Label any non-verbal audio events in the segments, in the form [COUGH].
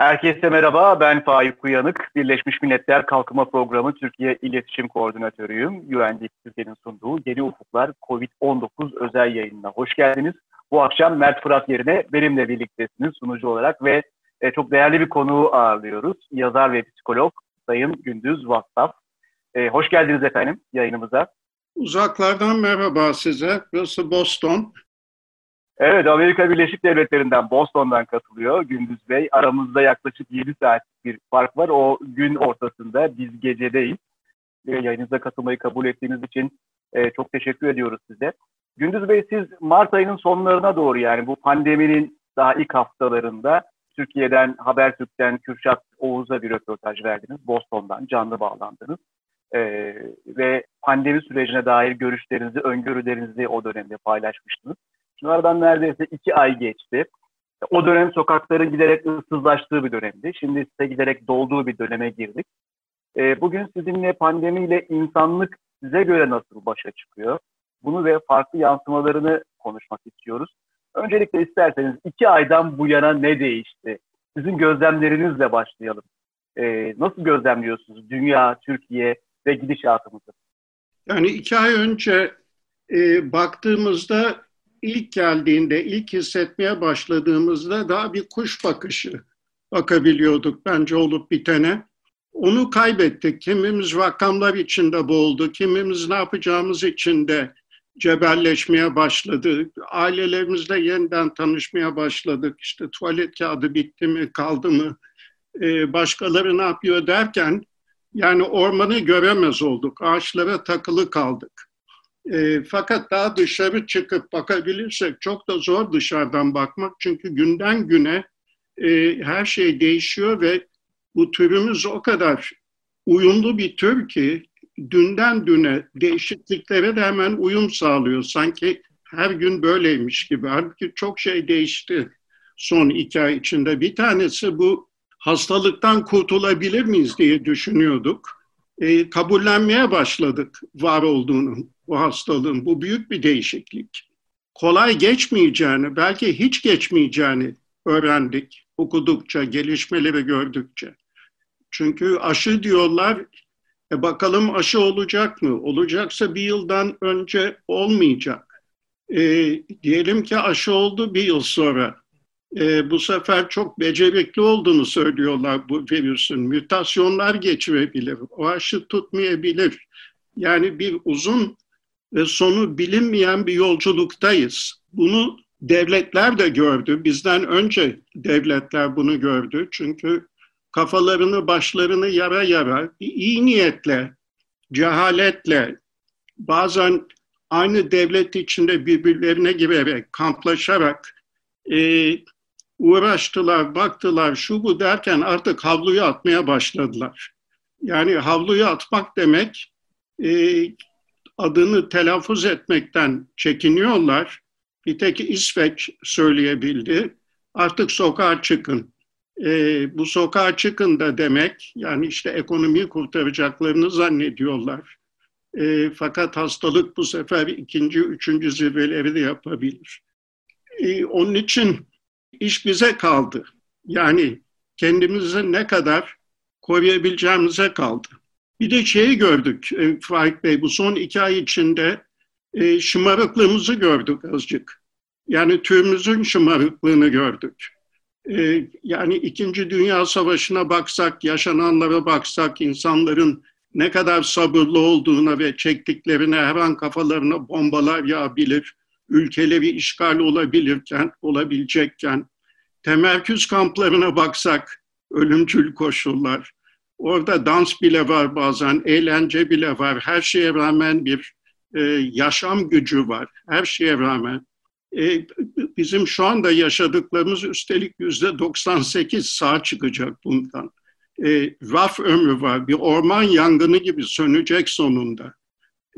Herkese merhaba, ben Faik Uyanık. Birleşmiş Milletler Kalkınma Programı Türkiye İletişim Koordinatörüyüm. UNDP Türkiye'nin sunduğu Yeni Ufuklar COVID-19 özel yayınına hoş geldiniz. Bu akşam Mert Fırat yerine benimle birliktesiniz sunucu olarak ve e, çok değerli bir konuğu ağırlıyoruz. Yazar ve psikolog Sayın Gündüz Vassaf. E, hoş geldiniz efendim yayınımıza. Uzaklardan merhaba size. Burası Boston. Evet, Amerika Birleşik Devletleri'nden, Boston'dan katılıyor Gündüz Bey. Aramızda yaklaşık 7 saat bir fark var. O gün ortasında, biz gecedeyiz. Yayınıza katılmayı kabul ettiğiniz için e, çok teşekkür ediyoruz size. Gündüz Bey, siz Mart ayının sonlarına doğru yani bu pandeminin daha ilk haftalarında Türkiye'den, Habertürk'ten Kürşat Oğuz'a bir röportaj verdiniz. Boston'dan canlı bağlandınız. Ee, ve pandemi sürecine dair görüşlerinizi, öngörülerinizi o dönemde paylaşmıştınız. Şunlardan neredeyse iki ay geçti. O dönem sokakların giderek ıssızlaştığı bir dönemdi. Şimdi ise giderek dolduğu bir döneme girdik. E, bugün sizinle pandemiyle insanlık size göre nasıl başa çıkıyor? Bunu ve farklı yansımalarını konuşmak istiyoruz. Öncelikle isterseniz iki aydan bu yana ne değişti? Sizin gözlemlerinizle başlayalım. E, nasıl gözlemliyorsunuz dünya, Türkiye ve gidişatımızı? Yani iki ay önce e, baktığımızda ilk geldiğinde, ilk hissetmeye başladığımızda daha bir kuş bakışı bakabiliyorduk bence olup bitene. Onu kaybettik. Kimimiz rakamlar içinde boğuldu, kimimiz ne yapacağımız içinde cebelleşmeye başladı. Ailelerimizle yeniden tanışmaya başladık. İşte tuvalet kağıdı bitti mi, kaldı mı, ee, başkaları ne yapıyor derken yani ormanı göremez olduk. Ağaçlara takılı kaldık. E, fakat daha dışarı çıkıp bakabilirsek çok da zor dışarıdan bakmak. Çünkü günden güne e, her şey değişiyor ve bu türümüz o kadar uyumlu bir tür ki dünden düne değişikliklere de hemen uyum sağlıyor. Sanki her gün böyleymiş gibi. Halbuki çok şey değişti son iki ay içinde. Bir tanesi bu hastalıktan kurtulabilir miyiz diye düşünüyorduk. E, kabullenmeye başladık var olduğunu bu hastalığın. Bu büyük bir değişiklik. Kolay geçmeyeceğini, belki hiç geçmeyeceğini öğrendik okudukça, gelişmeleri gördükçe. Çünkü aşı diyorlar, e bakalım aşı olacak mı? Olacaksa bir yıldan önce olmayacak. E, diyelim ki aşı oldu bir yıl sonra. E, bu sefer çok becerikli olduğunu söylüyorlar bu virüsün. Mütasyonlar geçirebilir, o aşı tutmayabilir. Yani bir uzun ve sonu bilinmeyen bir yolculuktayız. Bunu devletler de gördü. Bizden önce devletler bunu gördü. Çünkü kafalarını, başlarını yara yara, iyi niyetle, cehaletle, bazen aynı devlet içinde birbirlerine girerek, kamplaşarak e, uğraştılar, baktılar, şu bu derken artık havluyu atmaya başladılar. Yani havluyu atmak demek e, adını telaffuz etmekten çekiniyorlar. Bir tek İsveç söyleyebildi. Artık sokağa çıkın. E, bu sokağa çıkın da demek yani işte ekonomiyi kurtaracaklarını zannediyorlar. E, fakat hastalık bu sefer ikinci, üçüncü zirveleri de yapabilir. E, onun için iş bize kaldı. Yani kendimizi ne kadar koruyabileceğimize kaldı. Bir de şeyi gördük e, Faik Bey, bu son iki ay içinde e, şımarıklığımızı gördük azıcık. Yani türümüzün şımarıklığını gördük. E, yani İkinci Dünya Savaşı'na baksak, yaşananlara baksak, insanların ne kadar sabırlı olduğuna ve çektiklerine her an kafalarına bombalar yağabilir, ülkeleri işgal olabilirken, olabilecekken, temerküz kamplarına baksak, ölümcül koşullar, Orada dans bile var bazen, eğlence bile var. Her şeye rağmen bir e, yaşam gücü var. Her şeye rağmen. E, bizim şu anda yaşadıklarımız üstelik yüzde 98 sağ çıkacak bundan. E, raf ömrü var. Bir orman yangını gibi sönecek sonunda.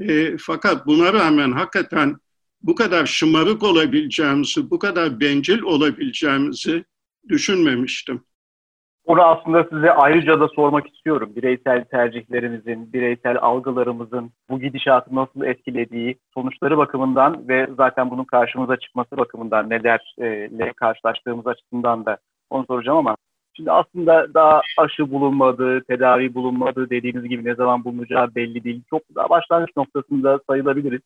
E, fakat buna rağmen hakikaten bu kadar şımarık olabileceğimizi, bu kadar bencil olabileceğimizi düşünmemiştim. Onu aslında size ayrıca da sormak istiyorum. Bireysel tercihlerimizin, bireysel algılarımızın bu gidişatı nasıl etkilediği sonuçları bakımından ve zaten bunun karşımıza çıkması bakımından nelerle karşılaştığımız açısından da onu soracağım ama Şimdi aslında daha aşı bulunmadı, tedavi bulunmadı, dediğiniz gibi ne zaman bulunacağı belli değil. Çok daha başlangıç noktasında sayılabiliriz.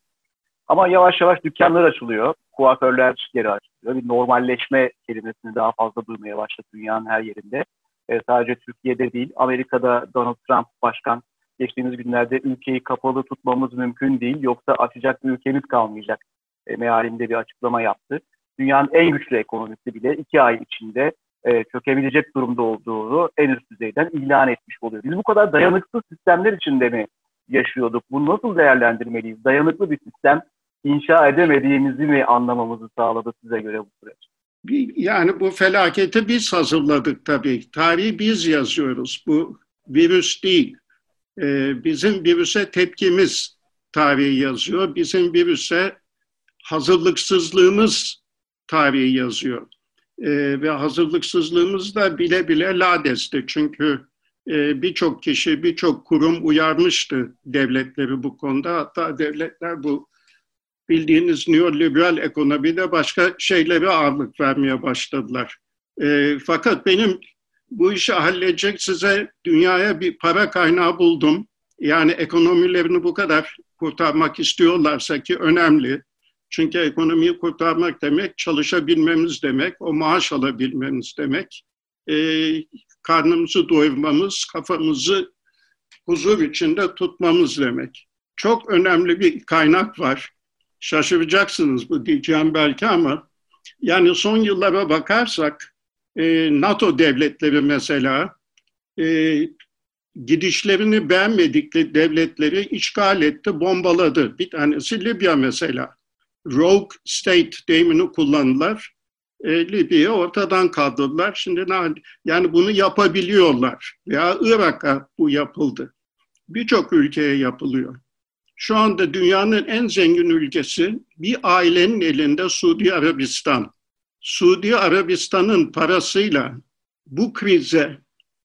Ama yavaş yavaş dükkanlar açılıyor, kuaförler geri açılıyor. Bir normalleşme kelimesini daha fazla duymaya başladı dünyanın her yerinde. E, sadece Türkiye'de değil, Amerika'da Donald Trump başkan geçtiğimiz günlerde ülkeyi kapalı tutmamız mümkün değil, yoksa açacak bir ülkemiz kalmayacak e, mealinde bir açıklama yaptı. Dünyanın en güçlü ekonomisi bile iki ay içinde e, çökebilecek durumda olduğunu en üst düzeyden ilan etmiş oluyor. Biz bu kadar dayanıksız sistemler içinde mi yaşıyorduk? Bunu nasıl değerlendirmeliyiz? Dayanıklı bir sistem inşa edemediğimizi mi anlamamızı sağladı size göre bu süreç? Yani bu felaketi biz hazırladık tabii. Tarihi biz yazıyoruz. Bu virüs değil. Ee, bizim virüse tepkimiz tarihi yazıyor. Bizim virüse hazırlıksızlığımız tarihi yazıyor. Ee, ve hazırlıksızlığımız da bile bile ladesti. Çünkü e, birçok kişi, birçok kurum uyarmıştı devletleri bu konuda. Hatta devletler bu bildiğiniz neoliberal ekonomide başka şeylere ağırlık vermeye başladılar. E, fakat benim bu işi halledecek size dünyaya bir para kaynağı buldum. Yani ekonomilerini bu kadar kurtarmak istiyorlarsa ki önemli. Çünkü ekonomiyi kurtarmak demek çalışabilmemiz demek, o maaş alabilmemiz demek. E, karnımızı doyurmamız, kafamızı huzur içinde tutmamız demek. Çok önemli bir kaynak var şaşıracaksınız bu diyeceğim belki ama yani son yıllara bakarsak e, NATO devletleri mesela e, gidişlerini beğenmedikleri devletleri işgal etti, bombaladı. Bir tanesi Libya mesela. Rogue State deyimini kullandılar. E, Libya'yı ortadan kaldırdılar. Şimdi yani bunu yapabiliyorlar. Veya Irak'a bu yapıldı. Birçok ülkeye yapılıyor. Şu anda dünyanın en zengin ülkesi bir ailenin elinde Suudi Arabistan. Suudi Arabistan'ın parasıyla bu krize,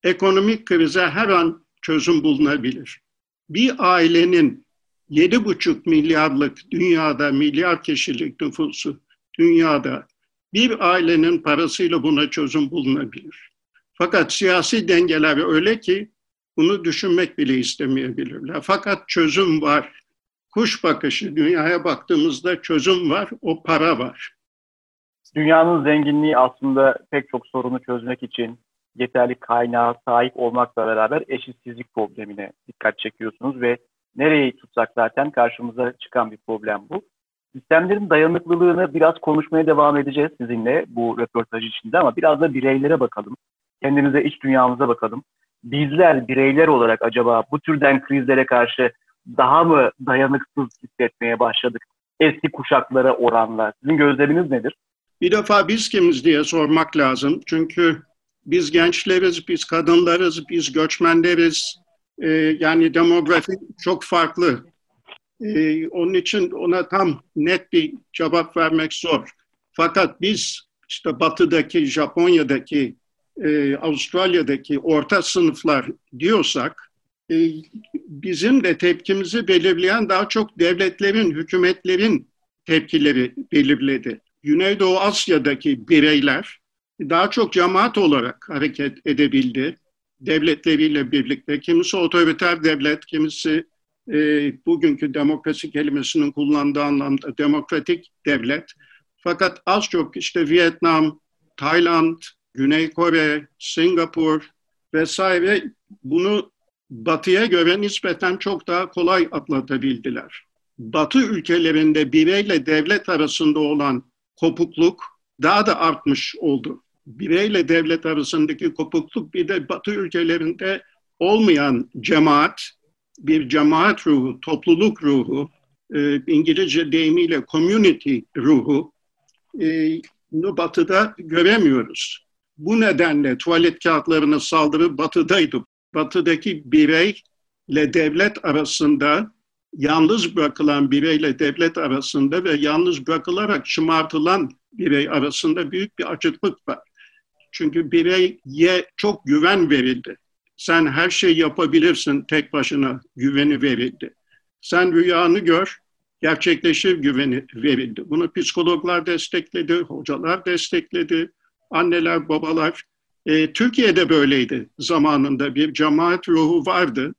ekonomik krize her an çözüm bulunabilir. Bir ailenin 7,5 milyarlık dünyada, milyar kişilik nüfusu dünyada bir ailenin parasıyla buna çözüm bulunabilir. Fakat siyasi dengeler öyle ki bunu düşünmek bile istemeyebilirler. Fakat çözüm var kuş bakışı, dünyaya baktığımızda çözüm var, o para var. Dünyanın zenginliği aslında pek çok sorunu çözmek için yeterli kaynağa sahip olmakla beraber eşitsizlik problemine dikkat çekiyorsunuz ve nereyi tutsak zaten karşımıza çıkan bir problem bu. Sistemlerin dayanıklılığını biraz konuşmaya devam edeceğiz sizinle bu röportaj içinde ama biraz da bireylere bakalım. Kendimize, iç dünyamıza bakalım. Bizler bireyler olarak acaba bu türden krizlere karşı daha mı dayanıksız hissetmeye başladık eski kuşaklara oranla? Sizin gözleminiz nedir? Bir defa biz kimiz diye sormak lazım. Çünkü biz gençleriz, biz kadınlarız, biz göçmenleriz. Ee, yani demografi çok farklı. Ee, onun için ona tam net bir cevap vermek zor. Fakat biz işte batıdaki, Japonya'daki, e, Avustralya'daki orta sınıflar diyorsak bizim de tepkimizi belirleyen daha çok devletlerin, hükümetlerin tepkileri belirledi. Güneydoğu Asya'daki bireyler daha çok cemaat olarak hareket edebildi. Devletleriyle birlikte. Kimisi otoriter devlet, kimisi e, bugünkü demokrasi kelimesinin kullandığı anlamda demokratik devlet. Fakat az çok işte Vietnam, Tayland, Güney Kore, Singapur vesaire bunu batıya göre nispeten çok daha kolay atlatabildiler. Batı ülkelerinde bireyle devlet arasında olan kopukluk daha da artmış oldu. Bireyle devlet arasındaki kopukluk bir de Batı ülkelerinde olmayan cemaat, bir cemaat ruhu, topluluk ruhu, e, İngilizce deyimiyle community ruhu e, Batı'da göremiyoruz. Bu nedenle tuvalet kağıtlarına saldırı Batı'daydı batıdaki bireyle devlet arasında yalnız bırakılan bireyle devlet arasında ve yalnız bırakılarak şımartılan birey arasında büyük bir açıklık var. Çünkü bireye çok güven verildi. Sen her şeyi yapabilirsin tek başına güveni verildi. Sen rüyanı gör, gerçekleşir güveni verildi. Bunu psikologlar destekledi, hocalar destekledi, anneler, babalar E, Türkiye'de böyleydi zamanında bir cemaat ruhu vardı.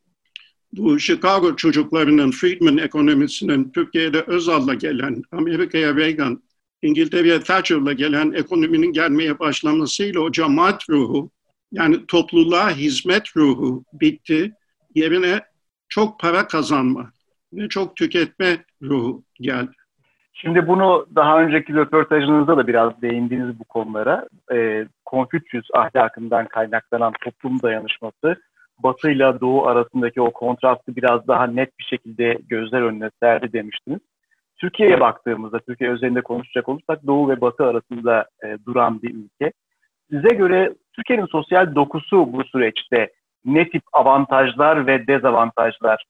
Bu Chicago çocuklarının Friedman ekonomisinin Türkiye'de Özal'la gelen, Amerika'ya Reagan, İngiltere'ye Thatcher'la gelen ekonominin gelmeye başlamasıyla o cemaat ruhu, yani topluluğa hizmet ruhu bitti. Yerine çok para kazanma ve çok tüketme ruhu geldi. Şimdi bunu daha önceki röportajınızda da biraz değindiniz bu konulara. E, Konfüçyüs ahlakından kaynaklanan toplum dayanışması Batı ile Doğu arasındaki o kontrastı biraz daha net bir şekilde gözler önüne serdi demiştiniz. Türkiye'ye baktığımızda, Türkiye özelinde konuşacak olursak Doğu ve Batı arasında e, duran bir ülke. Size göre Türkiye'nin sosyal dokusu bu süreçte ne tip avantajlar ve dezavantajlar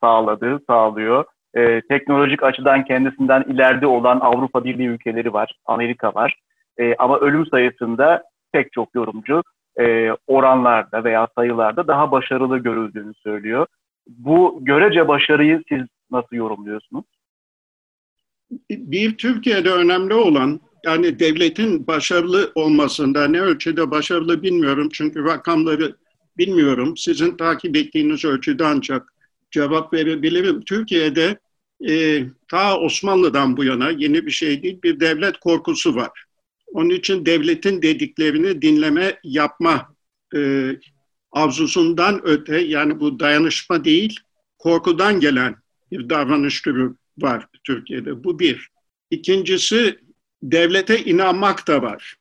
sağladı, sağlıyor? E, teknolojik açıdan kendisinden ileride olan Avrupa Birliği ülkeleri var, Amerika var. E, ama ölüm sayısında pek çok yorumcu e, oranlarda veya sayılarda daha başarılı görüldüğünü söylüyor. Bu görece başarıyı siz nasıl yorumluyorsunuz? Bir Türkiye'de önemli olan yani devletin başarılı olmasında ne ölçüde başarılı bilmiyorum çünkü rakamları bilmiyorum. Sizin takip ettiğiniz ölçüde ancak cevap verebilirim. Türkiye'de e, ta Osmanlı'dan bu yana yeni bir şey değil bir devlet korkusu var. Onun için devletin dediklerini dinleme, yapma e, arzusundan öte yani bu dayanışma değil, korkudan gelen bir davranış türü var Türkiye'de. Bu bir. İkincisi devlete inanmak da var.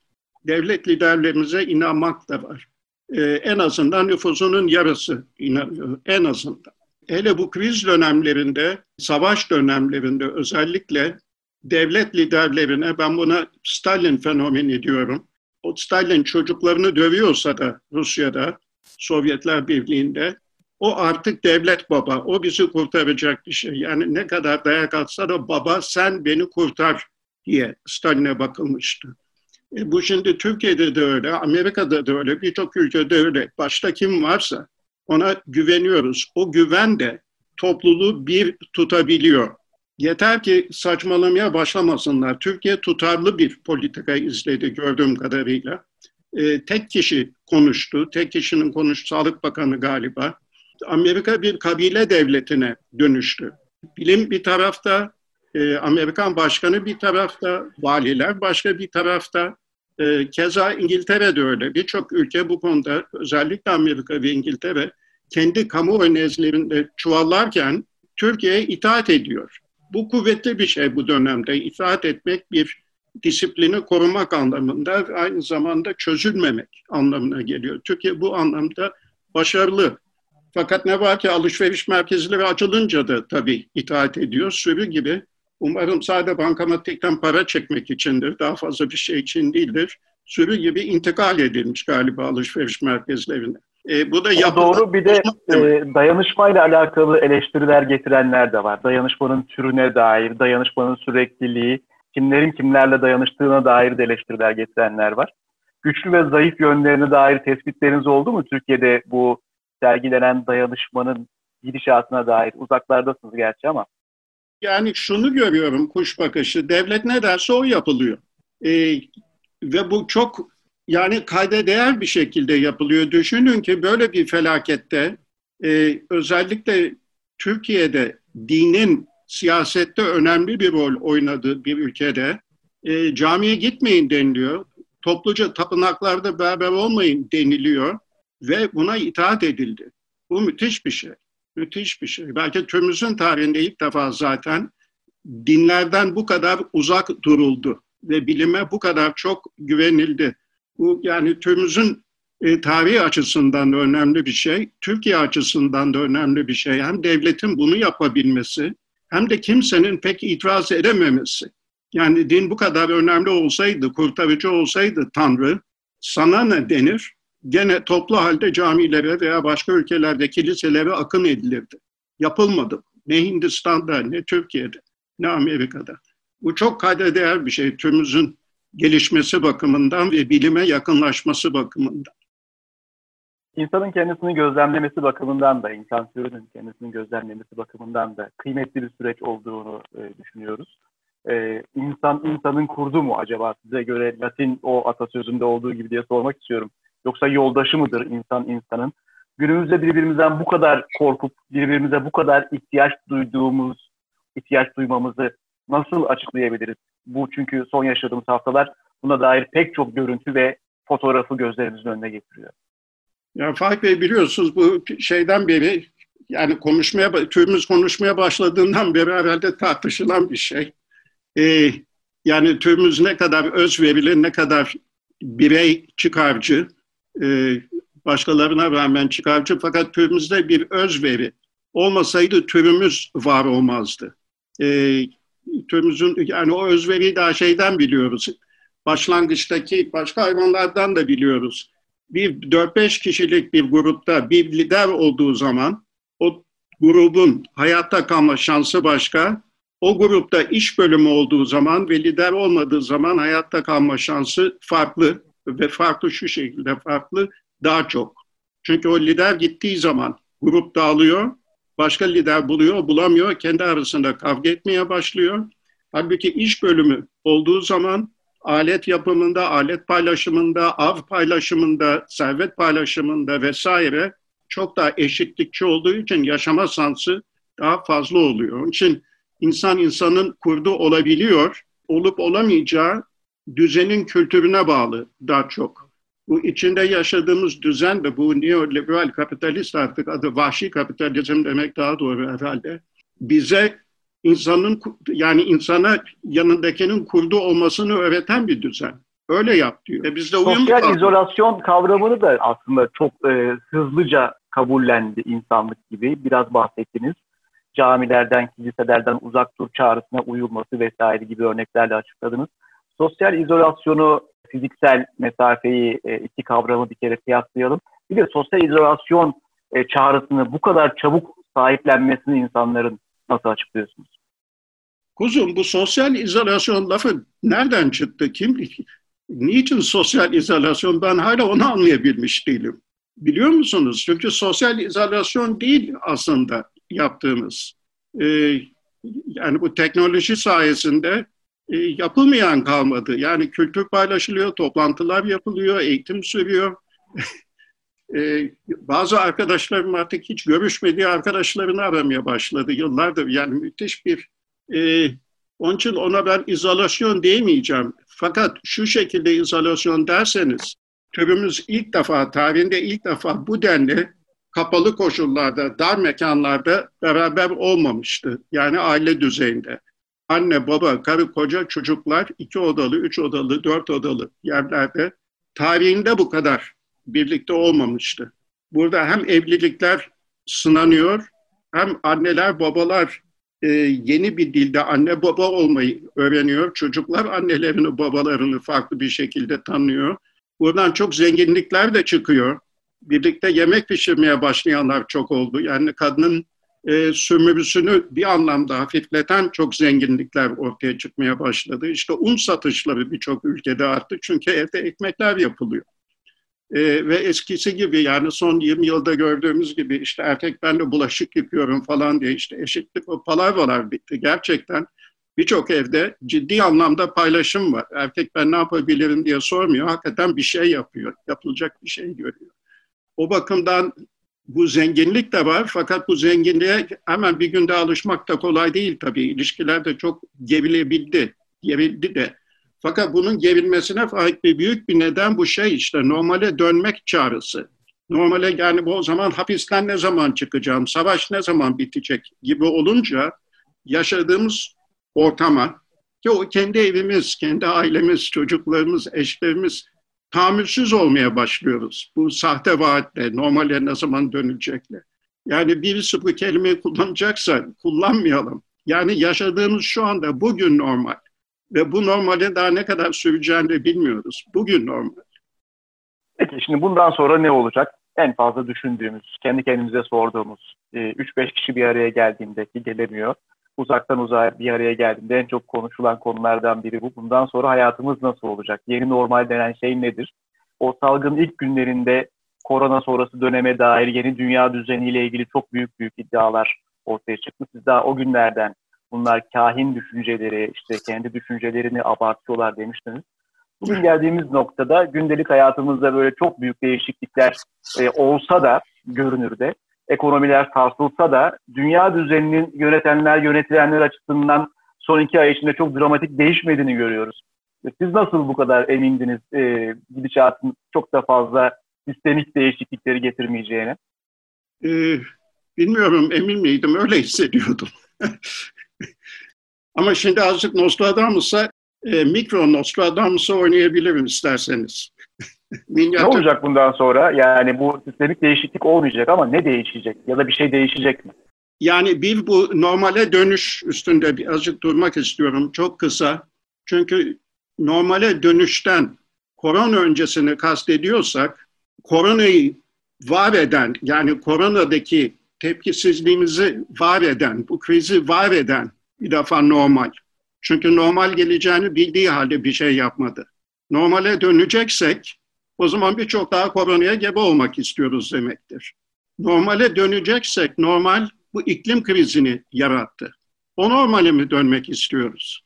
Devlet liderlerimize inanmak da var. Ee, en azından nüfusunun yarısı inanıyor. En azından. Hele bu kriz dönemlerinde, savaş dönemlerinde özellikle devlet liderlerine ben buna Stalin fenomeni diyorum. O Stalin çocuklarını dövüyorsa da Rusya'da, Sovyetler Birliği'nde o artık devlet baba. O bizi kurtaracak bir şey. Yani ne kadar dayak atsa da baba sen beni kurtar diye Stalin'e bakılmıştı. E bu şimdi Türkiye'de de öyle, Amerika'da da öyle, birçok ülkede öyle. Başta kim varsa ona güveniyoruz. O güven de topluluğu bir tutabiliyor. Yeter ki saçmalamaya başlamasınlar. Türkiye tutarlı bir politika izledi gördüğüm kadarıyla. E, tek kişi konuştu. Tek kişinin konuştu. Sağlık Bakanı galiba. Amerika bir kabile devletine dönüştü. Bilim bir tarafta, e, Amerikan başkanı bir tarafta, valiler başka bir tarafta. E, keza İngiltere de öyle. Birçok ülke bu konuda özellikle Amerika ve İngiltere kendi kamuoyu nezdlerinde çuvallarken Türkiye'ye itaat ediyor. Bu kuvvetli bir şey bu dönemde. İtaat etmek bir disiplini korumak anlamında aynı zamanda çözülmemek anlamına geliyor. Türkiye bu anlamda başarılı. Fakat ne var ki alışveriş merkezleri açılınca da tabii itaat ediyor. Sürü gibi umarım sadece bankamatikten para çekmek içindir. Daha fazla bir şey için değildir. Sürü gibi intikal edilmiş galiba alışveriş merkezlerine. E, bu da o doğru bir de e, dayanışmayla alakalı eleştiriler getirenler de var. Dayanışmanın türüne dair, dayanışmanın sürekliliği, kimlerin kimlerle dayanıştığına dair de eleştiriler getirenler var. Güçlü ve zayıf yönlerine dair tespitleriniz oldu mu Türkiye'de bu sergilenen dayanışmanın gidişatına dair? Uzaklardasınız gerçi ama. Yani şunu görüyorum kuş bakışı, devlet ne derse o yapılıyor. E, ve bu çok yani kayda değer bir şekilde yapılıyor. Düşünün ki böyle bir felakette e, özellikle Türkiye'de dinin siyasette önemli bir rol oynadığı bir ülkede e, camiye gitmeyin deniliyor. Topluca tapınaklarda beraber olmayın deniliyor ve buna itaat edildi. Bu müthiş bir şey. Müthiş bir şey. Belki tümümüzün tarihinde ilk defa zaten dinlerden bu kadar uzak duruldu ve bilime bu kadar çok güvenildi. Bu yani tümümüzün e, tarihi açısından da önemli bir şey, Türkiye açısından da önemli bir şey. Hem devletin bunu yapabilmesi hem de kimsenin pek itiraz edememesi. Yani din bu kadar önemli olsaydı, kurtarıcı olsaydı Tanrı, sana ne denir? Gene toplu halde camilere veya başka ülkelerde kiliselere akın edilirdi. Yapılmadı. Ne Hindistan'da, ne Türkiye'de, ne Amerika'da. Bu çok kayda değer bir şey tümümüzün gelişmesi bakımından ve bilime yakınlaşması bakımından. İnsanın kendisini gözlemlemesi bakımından da, insan türünün kendisini gözlemlemesi bakımından da kıymetli bir süreç olduğunu e, düşünüyoruz. E, insan insanın kurdu mu acaba size göre Latin o atasözünde olduğu gibi diye sormak istiyorum. Yoksa yoldaşı mıdır insan insanın? Günümüzde birbirimizden bu kadar korkup birbirimize bu kadar ihtiyaç duyduğumuz, ihtiyaç duymamızı nasıl açıklayabiliriz? Bu çünkü son yaşadığımız haftalar buna dair pek çok görüntü ve fotoğrafı gözlerimizin önüne getiriyor. Ya Faik Bey biliyorsunuz bu şeyden beri yani konuşmaya türümüz konuşmaya başladığından beri herhalde tartışılan bir şey. Ee, yani türümüz ne kadar özverili, ne kadar birey çıkarcı, e, başkalarına rağmen çıkarcı fakat türümüzde bir özveri olmasaydı türümüz var olmazdı. E, türümüzün yani o özveriyi daha şeyden biliyoruz. Başlangıçtaki başka hayvanlardan da biliyoruz. Bir 4-5 kişilik bir grupta bir lider olduğu zaman o grubun hayatta kalma şansı başka. O grupta iş bölümü olduğu zaman ve lider olmadığı zaman hayatta kalma şansı farklı ve farklı şu şekilde farklı daha çok. Çünkü o lider gittiği zaman grup dağılıyor, başka lider buluyor, bulamıyor, kendi arasında kavga etmeye başlıyor. Halbuki iş bölümü olduğu zaman alet yapımında, alet paylaşımında, av paylaşımında, servet paylaşımında vesaire çok daha eşitlikçi olduğu için yaşama şansı daha fazla oluyor. Onun için insan insanın kurdu olabiliyor, olup olamayacağı düzenin kültürüne bağlı daha çok. Bu içinde yaşadığımız düzen de bu neoliberal kapitalist artık adı vahşi kapitalizm demek daha doğru herhalde. Bize insanın yani insana yanındakinin kurdu olmasını öğreten bir düzen. Öyle yap diyor. E bizde uyum Sosyal kaldı. izolasyon kavramını da aslında çok e, hızlıca kabullendi insanlık gibi. Biraz bahsettiniz. Camilerden, kiliselerden uzak dur çağrısına uyulması vesaire gibi örneklerle açıkladınız. Sosyal izolasyonu, fiziksel mesafeyi, e, iki kavramı bir kere kıyaslayalım. Bir de sosyal izolasyon e, çağrısını bu kadar çabuk sahiplenmesini insanların nasıl açıklıyorsunuz? Kuzum bu sosyal izolasyon lafı nereden çıktı? Kim, niçin sosyal izolasyon? Ben hala onu anlayabilmiş değilim. Biliyor musunuz? Çünkü sosyal izolasyon değil aslında yaptığımız. Ee, yani bu teknoloji sayesinde e, yapılmayan kalmadı. Yani kültür paylaşılıyor, toplantılar yapılıyor, eğitim sürüyor. [LAUGHS] e, bazı arkadaşlarım artık hiç görüşmediği arkadaşlarını aramaya başladı yıllardır. Yani müthiş bir... E, onun için ona ben izolasyon diyemeyeceğim. Fakat şu şekilde izolasyon derseniz, türümüz ilk defa, tarihinde ilk defa bu denli kapalı koşullarda, dar mekanlarda beraber olmamıştı. Yani aile düzeyinde anne, baba, karı, koca, çocuklar iki odalı, üç odalı, dört odalı yerlerde tarihinde bu kadar birlikte olmamıştı. Burada hem evlilikler sınanıyor, hem anneler, babalar e, yeni bir dilde anne baba olmayı öğreniyor. Çocuklar annelerini, babalarını farklı bir şekilde tanıyor. Buradan çok zenginlikler de çıkıyor. Birlikte yemek pişirmeye başlayanlar çok oldu. Yani kadının e, sömürüsünü bir anlamda hafifleten çok zenginlikler ortaya çıkmaya başladı. İşte un satışları birçok ülkede arttı çünkü evde ekmekler yapılıyor. E, ve eskisi gibi yani son 20 yılda gördüğümüz gibi işte erkek ben de bulaşık yıkıyorum falan diye işte eşitlik o palavralar bitti. Gerçekten birçok evde ciddi anlamda paylaşım var. Erkek ben ne yapabilirim diye sormuyor. Hakikaten bir şey yapıyor. Yapılacak bir şey görüyor. O bakımdan bu zenginlik de var fakat bu zenginliğe hemen bir günde alışmak da kolay değil tabii. İlişkiler de çok gerilebildi, gerildi de. Fakat bunun gerilmesine faik bir büyük bir neden bu şey işte normale dönmek çağrısı. Normale yani bu o zaman hapisten ne zaman çıkacağım, savaş ne zaman bitecek gibi olunca yaşadığımız ortama ki o kendi evimiz, kendi ailemiz, çocuklarımız, eşlerimiz tahammülsüz olmaya başlıyoruz. Bu sahte vaatle, normale ne zaman dönülecekle. Yani birisi bu kelimeyi kullanacaksa kullanmayalım. Yani yaşadığımız şu anda bugün normal. Ve bu normalde daha ne kadar süreceğini de bilmiyoruz. Bugün normal. Peki şimdi bundan sonra ne olacak? En fazla düşündüğümüz, kendi kendimize sorduğumuz, 3-5 e, kişi bir araya geldiğinde ki gelemiyor uzaktan uzağa bir araya geldiğinde en çok konuşulan konulardan biri bu. Bundan sonra hayatımız nasıl olacak? Yeni normal denen şey nedir? O salgın ilk günlerinde korona sonrası döneme dair yeni dünya düzeniyle ilgili çok büyük büyük iddialar ortaya çıktı. Siz daha o günlerden bunlar kahin düşünceleri, işte kendi düşüncelerini abartıyorlar demiştiniz. Bugün geldiğimiz noktada gündelik hayatımızda böyle çok büyük değişiklikler e, olsa da görünürde, ekonomiler sarsılsa da dünya düzeninin yönetenler, yönetilenler açısından son iki ay içinde çok dramatik değişmediğini görüyoruz. Siz nasıl bu kadar emindiniz e, gidişatın çok da fazla sistemik değişiklikleri getirmeyeceğine? Ee, bilmiyorum emin miydim öyle hissediyordum. [LAUGHS] Ama şimdi azıcık Nostradamus'a e, mikro Nostradamus'a oynayabilirim isterseniz. Ne olacak bundan sonra? Yani bu sistemik değişiklik olmayacak ama ne değişecek? Ya da bir şey değişecek mi? Yani bir bu normale dönüş üstünde birazcık durmak istiyorum çok kısa. Çünkü normale dönüşten korona öncesini kastediyorsak koronayı var eden yani koronadaki tepkisizliğimizi var eden, bu krizi var eden bir defa normal. Çünkü normal geleceğini bildiği halde bir şey yapmadı. Normale döneceksek o zaman birçok daha koronaya gebe olmak istiyoruz demektir. Normale döneceksek normal bu iklim krizini yarattı. O normale mi dönmek istiyoruz?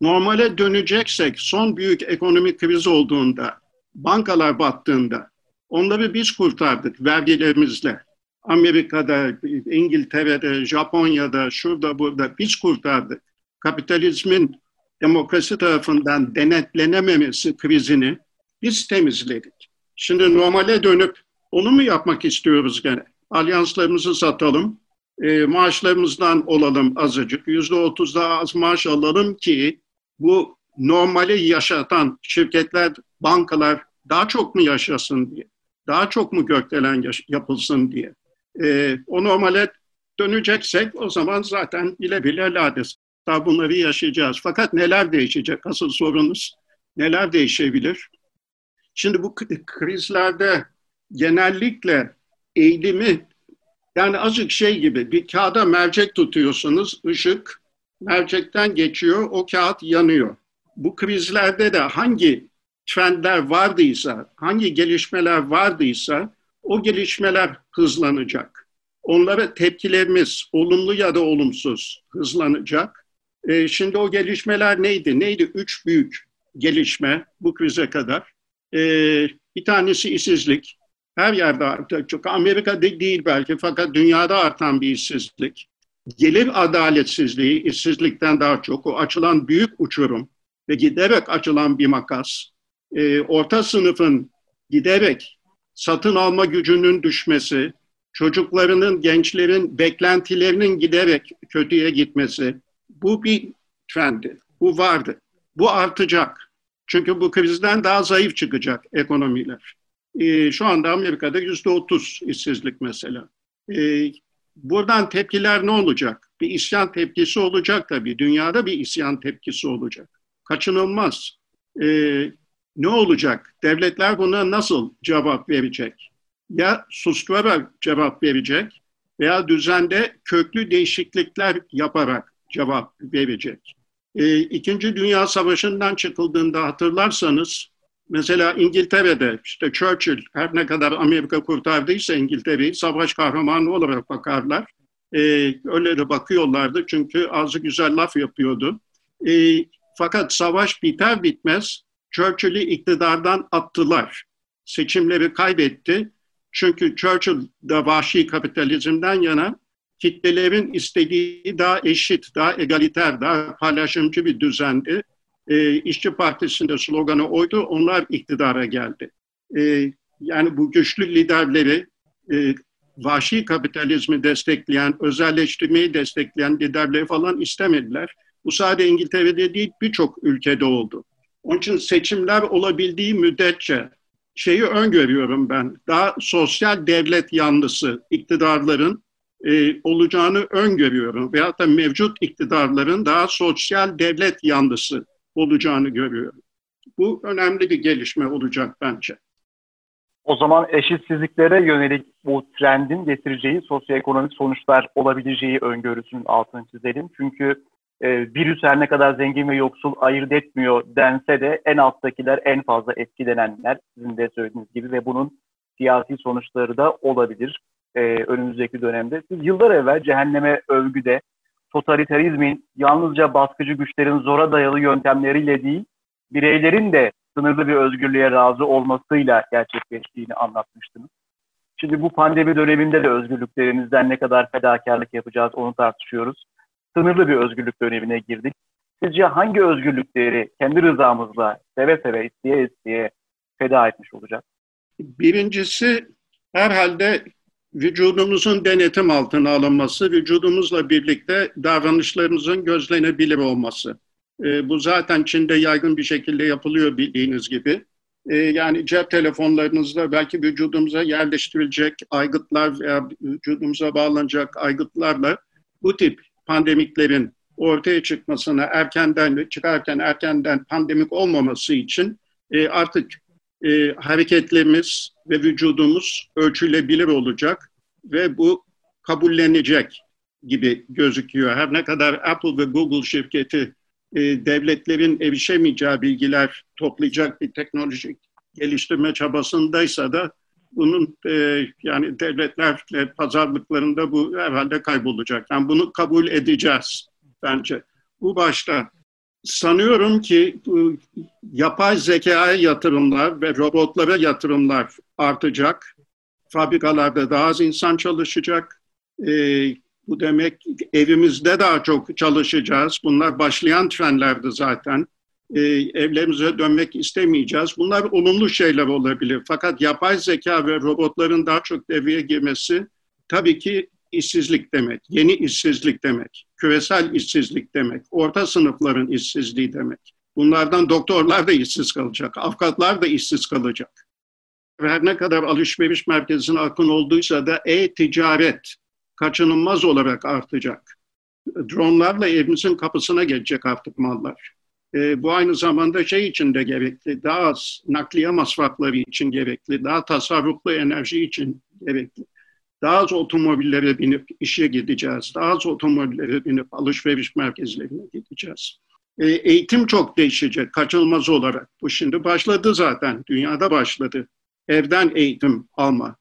Normale döneceksek son büyük ekonomik kriz olduğunda, bankalar battığında onları biz kurtardık vergilerimizle. Amerika'da, İngiltere'de, Japonya'da, şurada burada biz kurtardık. Kapitalizmin demokrasi tarafından denetlenememesi krizini biz temizledik. Şimdi normale dönüp onu mu yapmak istiyoruz gene? Alyanslarımızı satalım, e, maaşlarımızdan olalım azıcık, yüzde otuz daha az maaş alalım ki bu normali yaşatan şirketler, bankalar daha çok mu yaşasın diye, daha çok mu gökdelen yapılsın diye. E, o normale döneceksek o zaman zaten bile bile lades. Daha bunları yaşayacağız. Fakat neler değişecek? Asıl sorunuz neler değişebilir? Şimdi bu krizlerde genellikle eğilimi yani azıcık şey gibi bir kağıda mercek tutuyorsunuz, ışık mercekten geçiyor, o kağıt yanıyor. Bu krizlerde de hangi trendler vardıysa, hangi gelişmeler vardıysa o gelişmeler hızlanacak. Onlara tepkilerimiz olumlu ya da olumsuz hızlanacak. E, şimdi o gelişmeler neydi? Neydi? Üç büyük gelişme bu krize kadar. E, bir tanesi işsizlik. Her yerde artık çok Amerika değil belki fakat dünyada artan bir işsizlik. Gelir adaletsizliği işsizlikten daha çok o açılan büyük uçurum ve giderek açılan bir makas. E, orta sınıfın giderek satın alma gücünün düşmesi, çocuklarının, gençlerin beklentilerinin giderek kötüye gitmesi bu bir trendi. Bu vardı. Bu artacak. Çünkü bu krizden daha zayıf çıkacak ekonomiler. Ee, şu anda Amerika'da yüzde otuz işsizlik mesela. Ee, buradan tepkiler ne olacak? Bir isyan tepkisi olacak tabii. Dünyada bir isyan tepkisi olacak. Kaçınılmaz. Ee, ne olacak? Devletler buna nasıl cevap verecek? Ya susturarak cevap verecek veya düzende köklü değişiklikler yaparak cevap verecek. Ee, İkinci Dünya Savaşı'ndan çıkıldığında hatırlarsanız mesela İngiltere'de işte Churchill her ne kadar Amerika kurtardıysa İngiltere'yi savaş kahramanı olarak bakarlar. Ee, öyle de bakıyorlardı çünkü azı güzel laf yapıyordu. Ee, fakat savaş biter bitmez Churchill'i iktidardan attılar. Seçimleri kaybetti. Çünkü Churchill da vahşi kapitalizmden yana kitlelerin istediği daha eşit, daha egaliter, daha paylaşımcı bir düzendi. E, İşçi Partisi'nde sloganı oydu, onlar iktidara geldi. E, yani bu güçlü liderleri, e, vahşi kapitalizmi destekleyen, özelleştirmeyi destekleyen liderleri falan istemediler. Bu sadece İngiltere'de değil, birçok ülkede oldu. Onun için seçimler olabildiği müddetçe şeyi öngörüyorum ben. Daha sosyal devlet yanlısı iktidarların e, olacağını öngörüyorum. Veyahut da mevcut iktidarların daha sosyal devlet yanlısı olacağını görüyorum. Bu önemli bir gelişme olacak bence. O zaman eşitsizliklere yönelik bu trendin getireceği sosyoekonomik sonuçlar olabileceği öngörüsünün altını çizelim. Çünkü e, virüs her ne kadar zengin ve yoksul ayırt etmiyor dense de en alttakiler en fazla etkilenenler sizin de söylediğiniz gibi ve bunun siyasi sonuçları da olabilir e, önümüzdeki dönemde. Siz yıllar evvel cehenneme övgüde totalitarizmin yalnızca baskıcı güçlerin zora dayalı yöntemleriyle değil bireylerin de sınırlı bir özgürlüğe razı olmasıyla gerçekleştiğini anlatmıştınız. Şimdi bu pandemi döneminde de özgürlüklerimizden ne kadar fedakarlık yapacağız onu tartışıyoruz. Sınırlı bir özgürlük dönemine girdik. Sizce hangi özgürlükleri kendi rızamızla seve seve isteye isteye feda etmiş olacak? Birincisi herhalde vücudumuzun denetim altına alınması, vücudumuzla birlikte davranışlarımızın gözlenebilir olması. E, bu zaten Çin'de yaygın bir şekilde yapılıyor bildiğiniz gibi. E, yani cep telefonlarınızda belki vücudumuza yerleştirilecek aygıtlar veya vücudumuza bağlanacak aygıtlarla bu tip pandemiklerin ortaya çıkmasına erkenden çıkarken erkenden pandemik olmaması için e, artık e, hareketlerimiz ve vücudumuz ölçülebilir olacak ve bu kabullenecek gibi gözüküyor. Her ne kadar Apple ve Google şirketi e, devletlerin erişemeyeceği bilgiler toplayacak bir teknolojik geliştirme çabasındaysa da bunun e, yani devletlerle pazarlıklarında bu herhalde kaybolacak. Yani bunu kabul edeceğiz bence. Bu başta sanıyorum ki bu yapay zekaya yatırımlar ve robotlara yatırımlar artacak. Fabrikalarda daha az insan çalışacak. Ee, bu demek evimizde daha çok çalışacağız. Bunlar başlayan trendlerdi zaten. Ee, evlerimize dönmek istemeyeceğiz. Bunlar olumlu şeyler olabilir. Fakat yapay zeka ve robotların daha çok devreye girmesi tabii ki işsizlik demek, yeni işsizlik demek, küresel işsizlik demek, orta sınıfların işsizliği demek. Bunlardan doktorlar da işsiz kalacak, avukatlar da işsiz kalacak. Her ne kadar alışveriş merkezine akın olduysa da e-ticaret kaçınılmaz olarak artacak. Dronlarla evimizin kapısına gelecek artık mallar. E, bu aynı zamanda şey için de gerekli, daha az nakliye masrafları için gerekli, daha tasarruflu enerji için gerekli. Daha az otomobillere binip işe gideceğiz. Daha az otomobillere binip alışveriş merkezlerine gideceğiz. E, eğitim çok değişecek kaçınılmaz olarak. Bu şimdi başladı zaten. Dünyada başladı. Evden eğitim alma.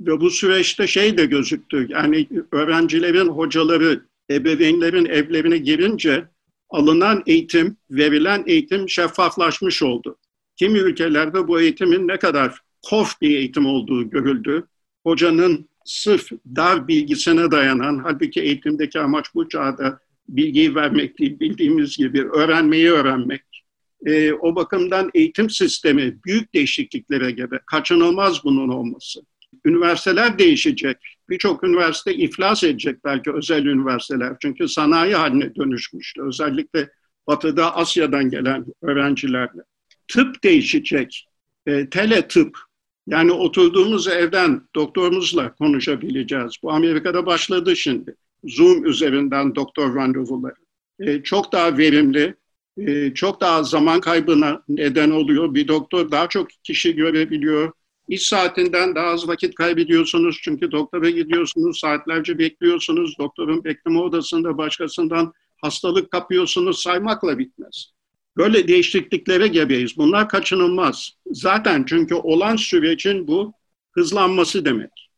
Ve bu süreçte şey de gözüktü. Yani öğrencilerin, hocaları, ebeveynlerin evlerine girince alınan eğitim, verilen eğitim şeffaflaşmış oldu. Kimi ülkelerde bu eğitimin ne kadar kof bir eğitim olduğu görüldü. Hocanın sırf dar bilgisine dayanan, halbuki eğitimdeki amaç bu çağda bilgiyi vermek değil, bildiğimiz gibi öğrenmeyi öğrenmek. E, o bakımdan eğitim sistemi büyük değişikliklere gebe, kaçınılmaz bunun olması. Üniversiteler değişecek. Birçok üniversite iflas edecek belki özel üniversiteler. Çünkü sanayi haline dönüşmüştü. Özellikle Batı'da, Asya'dan gelen öğrencilerle. Tıp değişecek. E, tele tıp, yani oturduğumuz evden doktorumuzla konuşabileceğiz. Bu Amerika'da başladı şimdi. Zoom üzerinden doktor randevuları. E, çok daha verimli, e, çok daha zaman kaybına neden oluyor. Bir doktor daha çok kişi görebiliyor. İş saatinden daha az vakit kaybediyorsunuz çünkü doktora gidiyorsunuz, saatlerce bekliyorsunuz. Doktorun bekleme odasında başkasından hastalık kapıyorsunuz, saymakla bitmez. Böyle değişikliklere gebeyiz. Bunlar kaçınılmaz. Zaten çünkü olan sürecin bu hızlanması demek.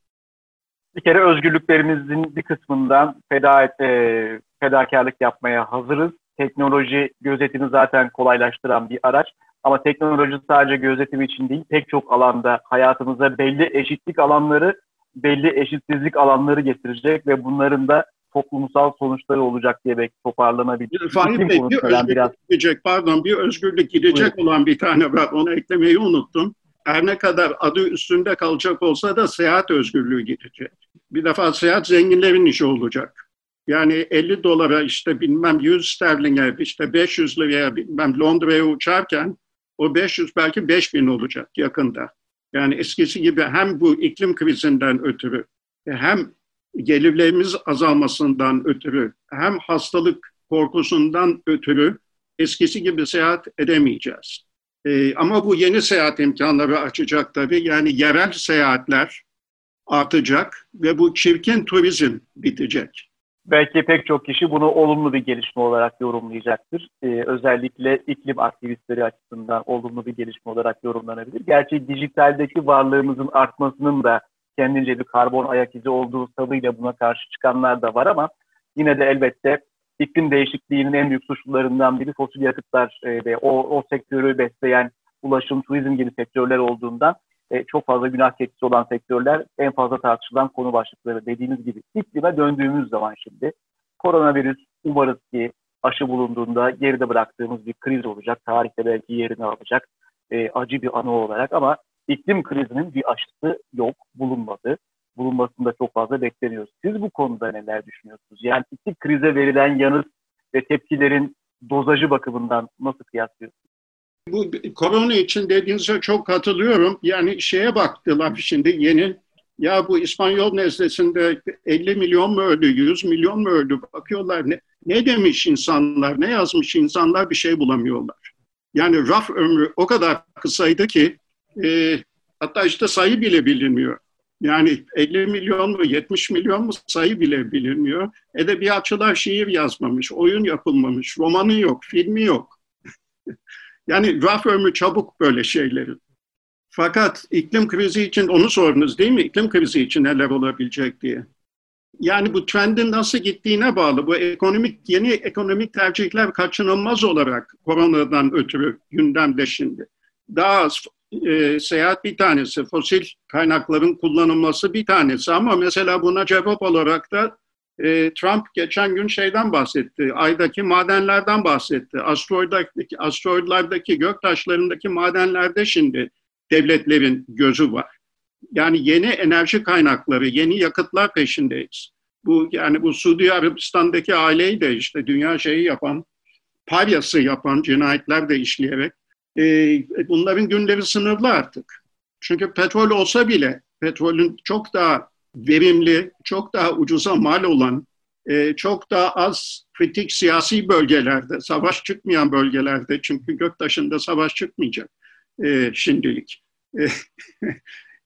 Bir kere özgürlüklerimizin bir kısmından feda et, e, fedakarlık yapmaya hazırız. Teknoloji gözetimi zaten kolaylaştıran bir araç. Ama teknoloji sadece gözetim için değil, pek çok alanda hayatımıza belli eşitlik alanları, belli eşitsizlik alanları getirecek ve bunların da toplumsal sonuçları olacak diye belki toparlanabilir. Fahim Bey bir özgürlük biraz... gidecek, pardon bir özgürlük gidecek evet. olan bir tane var, onu eklemeyi unuttum. Her ne kadar adı üstünde kalacak olsa da seyahat özgürlüğü gidecek. Bir defa seyahat zenginlerin işi olacak. Yani 50 dolara işte bilmem 100 sterlinge işte 500 liraya bilmem Londra'ya uçarken o 500 belki 5000 olacak yakında. Yani eskisi gibi hem bu iklim krizinden ötürü hem gelirlerimiz azalmasından ötürü hem hastalık korkusundan ötürü eskisi gibi seyahat edemeyeceğiz. Ee, ama bu yeni seyahat imkanları açacak tabii. Yani yerel seyahatler artacak ve bu çirkin turizm bitecek. Belki pek çok kişi bunu olumlu bir gelişme olarak yorumlayacaktır. Ee, özellikle iklim aktivistleri açısından olumlu bir gelişme olarak yorumlanabilir. Gerçi dijitaldeki varlığımızın artmasının da kendince bir karbon ayak izi olduğu tadıyla buna karşı çıkanlar da var ama yine de elbette iklim değişikliğinin en büyük suçlularından biri fosil yakıtlar e, ve o, o sektörü besleyen ulaşım, turizm gibi sektörler olduğundan e, çok fazla günah keçisi olan sektörler en fazla tartışılan konu başlıkları dediğimiz gibi iklime döndüğümüz zaman şimdi koronavirüs umarız ki aşı bulunduğunda geride bıraktığımız bir kriz olacak. Tarihte belki yerini alacak e, acı bir anı olarak ama iklim krizinin bir aşısı yok, bulunmadı. Bulunmasını da çok fazla bekleniyoruz. Siz bu konuda neler düşünüyorsunuz? Yani iklim krize verilen yanıt ve tepkilerin dozajı bakımından nasıl kıyaslıyorsunuz? Bu korona için dediğinize çok katılıyorum. Yani şeye baktılar şimdi yeni ya bu İspanyol nezlesinde 50 milyon mu öldü, 100 milyon mu öldü? Bakıyorlar ne, ne demiş insanlar, ne yazmış insanlar bir şey bulamıyorlar. Yani raf ömrü o kadar kısaydı ki e, hatta işte sayı bile bilinmiyor. Yani 50 milyon mu 70 milyon mu sayı bile bilinmiyor. Edebiyatçılar şiir yazmamış, oyun yapılmamış, romanı yok, filmi yok. [LAUGHS] yani raf ömrü çabuk böyle şeylerin. Fakat iklim krizi için onu sordunuz değil mi? İklim krizi için neler olabilecek diye. Yani bu trendin nasıl gittiğine bağlı. Bu ekonomik yeni ekonomik tercihler kaçınılmaz olarak koronadan ötürü gündemde şimdi. Daha az e, seyahat bir tanesi, fosil kaynakların kullanılması bir tanesi ama mesela buna cevap olarak da e, Trump geçen gün şeyden bahsetti, aydaki madenlerden bahsetti. Asteroidlardaki, asteroidlardaki göktaşlarındaki madenlerde şimdi devletlerin gözü var. Yani yeni enerji kaynakları, yeni yakıtlar peşindeyiz. Bu yani bu Suudi Arabistan'daki aileyi de işte dünya şeyi yapan, paryası yapan cinayetler de işleyerek e, bunların günleri sınırlı artık. Çünkü petrol olsa bile petrolün çok daha verimli, çok daha ucuza mal olan, e, çok daha az kritik siyasi bölgelerde, savaş çıkmayan bölgelerde çünkü göktaşında savaş çıkmayacak e, şimdilik. E,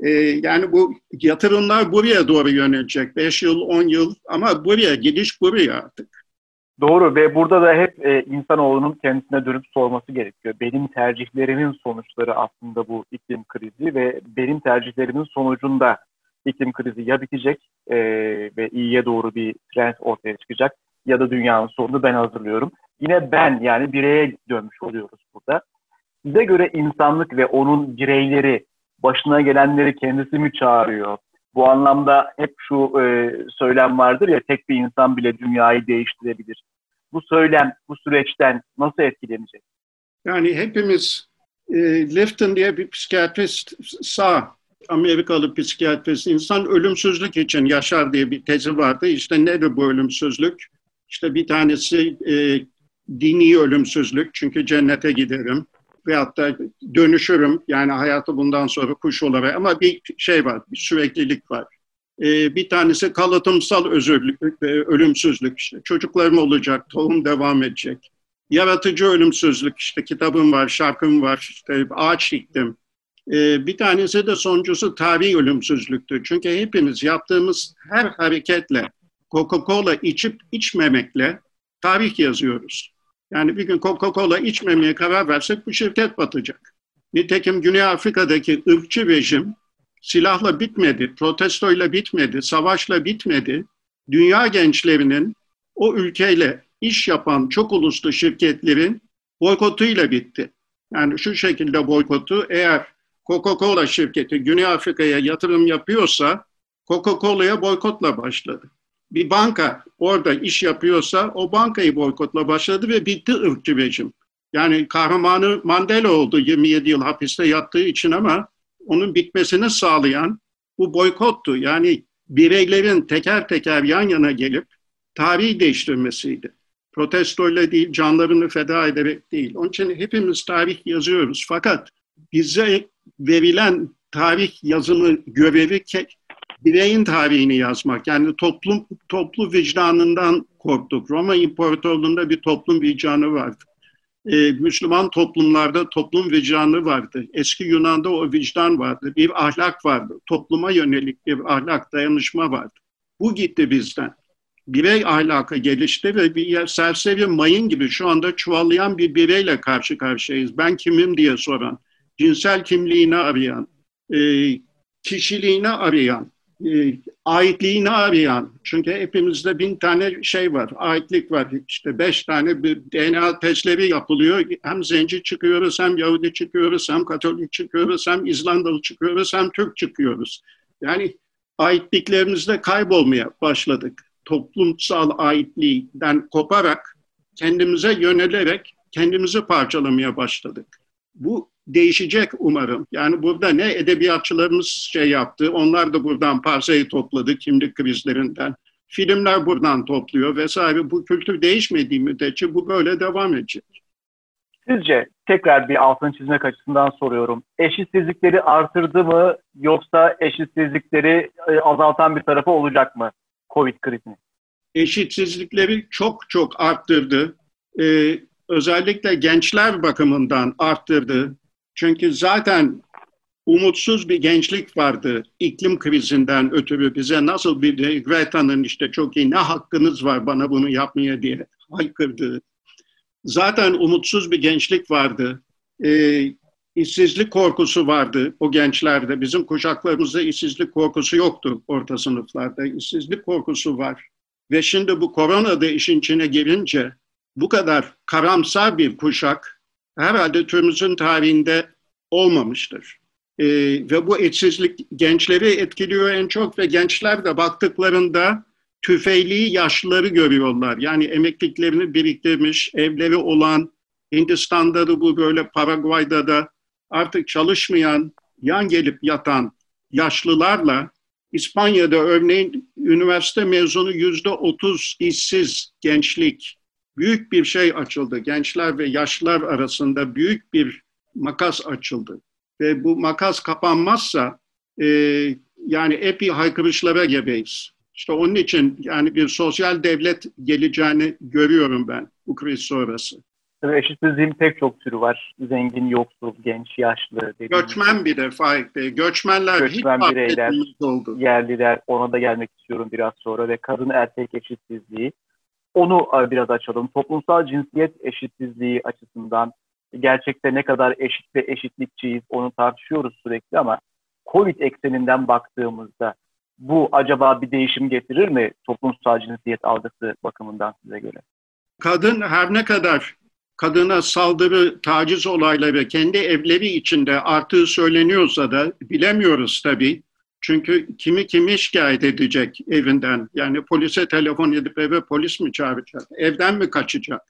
[LAUGHS] e, yani bu yatırımlar buraya doğru yönelecek. 5 yıl, 10 yıl ama buraya, gidiş buraya artık. Doğru ve burada da hep e, insanoğlunun kendisine dönüp sorması gerekiyor. Benim tercihlerimin sonuçları aslında bu iklim krizi ve benim tercihlerimin sonucunda iklim krizi ya bitecek e, ve iyiye doğru bir trend ortaya çıkacak ya da dünyanın sonunu ben hazırlıyorum. Yine ben yani bireye dönmüş oluyoruz burada. Size göre insanlık ve onun bireyleri başına gelenleri kendisi mi çağırıyor? Bu anlamda hep şu e, söylem vardır ya tek bir insan bile dünyayı değiştirebilir. Bu söylem bu süreçten nasıl etkilenecek? Yani hepimiz e, Lifton diye bir psikiyatrist sağ Amerikalı psikiyatrist insan ölümsüzlük için yaşar diye bir tezi vardı. İşte nedir bu ölümsüzlük? İşte bir tanesi e, dini ölümsüzlük çünkü cennete giderim veyahut da dönüşürüm. Yani hayatı bundan sonra kuş olarak ama bir şey var, bir süreklilik var. Ee, bir tanesi kalıtımsal özürlük, e, ölümsüzlük işte. Çocuklarım olacak, tohum devam edecek. Yaratıcı ölümsüzlük işte kitabım var, şarkım var, işte ağaç diktim. Ee, bir tanesi de sonuncusu tarih ölümsüzlüktür. Çünkü hepimiz yaptığımız her hareketle, Coca-Cola içip içmemekle tarih yazıyoruz. Yani bir gün Coca-Cola içmemeye karar versek bu şirket batacak. Nitekim Güney Afrika'daki ırkçı rejim silahla bitmedi, protestoyla bitmedi, savaşla bitmedi. Dünya gençlerinin o ülkeyle iş yapan çok uluslu şirketlerin boykotuyla bitti. Yani şu şekilde boykotu eğer Coca-Cola şirketi Güney Afrika'ya yatırım yapıyorsa Coca-Cola'ya boykotla başladı bir banka orada iş yapıyorsa o bankayı boykotla başladı ve bitti ırkçı rejim. Yani kahramanı Mandela oldu 27 yıl hapiste yattığı için ama onun bitmesini sağlayan bu boykottu. Yani bireylerin teker teker yan yana gelip tarihi değiştirmesiydi. Protestoyla değil, canlarını feda ederek değil. Onun için hepimiz tarih yazıyoruz. Fakat bize verilen tarih yazımı görevi bireyin tarihini yazmak. Yani toplum toplu vicdanından korktuk. Roma İmparatorluğu'nda bir toplum vicdanı vardı. Ee, Müslüman toplumlarda toplum vicdanı vardı. Eski Yunan'da o vicdan vardı. Bir ahlak vardı. Topluma yönelik bir ahlak, dayanışma vardı. Bu gitti bizden. Birey ahlakı gelişti ve bir serseri mayın gibi şu anda çuvallayan bir bireyle karşı karşıyayız. Ben kimim diye soran, cinsel kimliğini arayan, e, kişiliğini arayan, aitliğini arayan, çünkü hepimizde bin tane şey var, aitlik var. İşte beş tane bir DNA testleri yapılıyor. Hem zenci çıkıyoruz, hem Yahudi çıkıyoruz, hem Katolik çıkıyoruz, hem İzlandalı çıkıyoruz, hem Türk çıkıyoruz. Yani aitliklerimizde kaybolmaya başladık. Toplumsal aitliğinden koparak, kendimize yönelerek kendimizi parçalamaya başladık. Bu değişecek umarım. Yani burada ne edebiyatçılarımız şey yaptı, onlar da buradan parsayı topladı kimlik krizlerinden. Filmler buradan topluyor vesaire. Bu kültür değişmediği müddetçe bu böyle devam edecek. Sizce tekrar bir altını çizmek açısından soruyorum. Eşitsizlikleri artırdı mı yoksa eşitsizlikleri e, azaltan bir tarafı olacak mı Covid krizi? Eşitsizlikleri çok çok arttırdı. Ee, özellikle gençler bakımından arttırdı. Çünkü zaten umutsuz bir gençlik vardı iklim krizinden ötürü bize nasıl bir Greta'nın işte çok iyi ne hakkınız var bana bunu yapmaya diye haykırdığı. Zaten umutsuz bir gençlik vardı. Ee, işsizlik korkusu vardı o gençlerde. Bizim kuşaklarımızda işsizlik korkusu yoktu orta sınıflarda. İşsizlik korkusu var. Ve şimdi bu korona da işin içine girince bu kadar karamsar bir kuşak herhalde türümüzün tarihinde olmamıştır. Ee, ve bu eşsizlik gençleri etkiliyor en çok ve gençler de baktıklarında tüfeğliği yaşlıları görüyorlar. Yani emekliliklerini biriktirmiş, evleri olan, Hindistan'da da bu böyle Paraguay'da da artık çalışmayan, yan gelip yatan yaşlılarla İspanya'da örneğin üniversite mezunu yüzde otuz işsiz gençlik büyük bir şey açıldı. Gençler ve yaşlılar arasında büyük bir makas açıldı. Ve bu makas kapanmazsa e, yani epey haykırışlara gebeyiz. İşte onun için yani bir sosyal devlet geleceğini görüyorum ben bu kriz sonrası. Tabii eşitsizliğin pek çok türü var. Zengin, yoksul, genç, yaşlı. Göçmen bir de Faik Bey. Göçmenler Göçmen hiç bireyler, oldu. yerliler ona da gelmek istiyorum biraz sonra ve kadın erkek eşitsizliği. Onu e, biraz açalım. Toplumsal cinsiyet eşitsizliği açısından gerçekte ne kadar eşit ve eşitlikçiyiz onu tartışıyoruz sürekli ama Covid ekseninden baktığımızda bu acaba bir değişim getirir mi toplumsal cinsiyet algısı bakımından size göre? Kadın her ne kadar kadına saldırı, taciz olayları kendi evleri içinde arttığı söyleniyorsa da bilemiyoruz tabii. Çünkü kimi kimi şikayet edecek evinden? Yani polise telefon edip eve polis mi çağıracak? Evden mi kaçacak?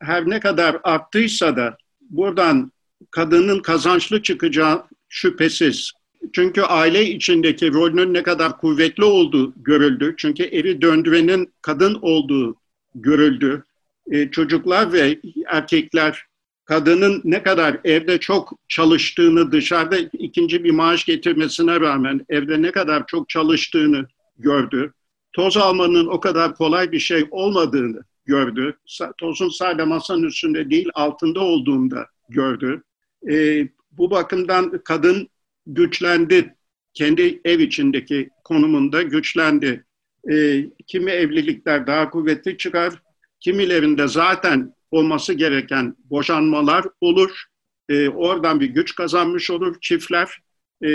Her ne kadar arttıysa da buradan kadının kazançlı çıkacağı şüphesiz. Çünkü aile içindeki rolünün ne kadar kuvvetli olduğu görüldü. Çünkü evi döndürenin kadın olduğu görüldü. Ee, çocuklar ve erkekler kadının ne kadar evde çok çalıştığını dışarıda ikinci bir maaş getirmesine rağmen evde ne kadar çok çalıştığını gördü. Toz almanın o kadar kolay bir şey olmadığını gördü. Tozun sadece masanın üstünde değil altında olduğunda gördü. E, bu bakımdan kadın güçlendi. Kendi ev içindeki konumunda güçlendi. E, kimi evlilikler daha kuvvetli çıkar, kimilerinde zaten olması gereken boşanmalar olur. E, oradan bir güç kazanmış olur çiftler. E,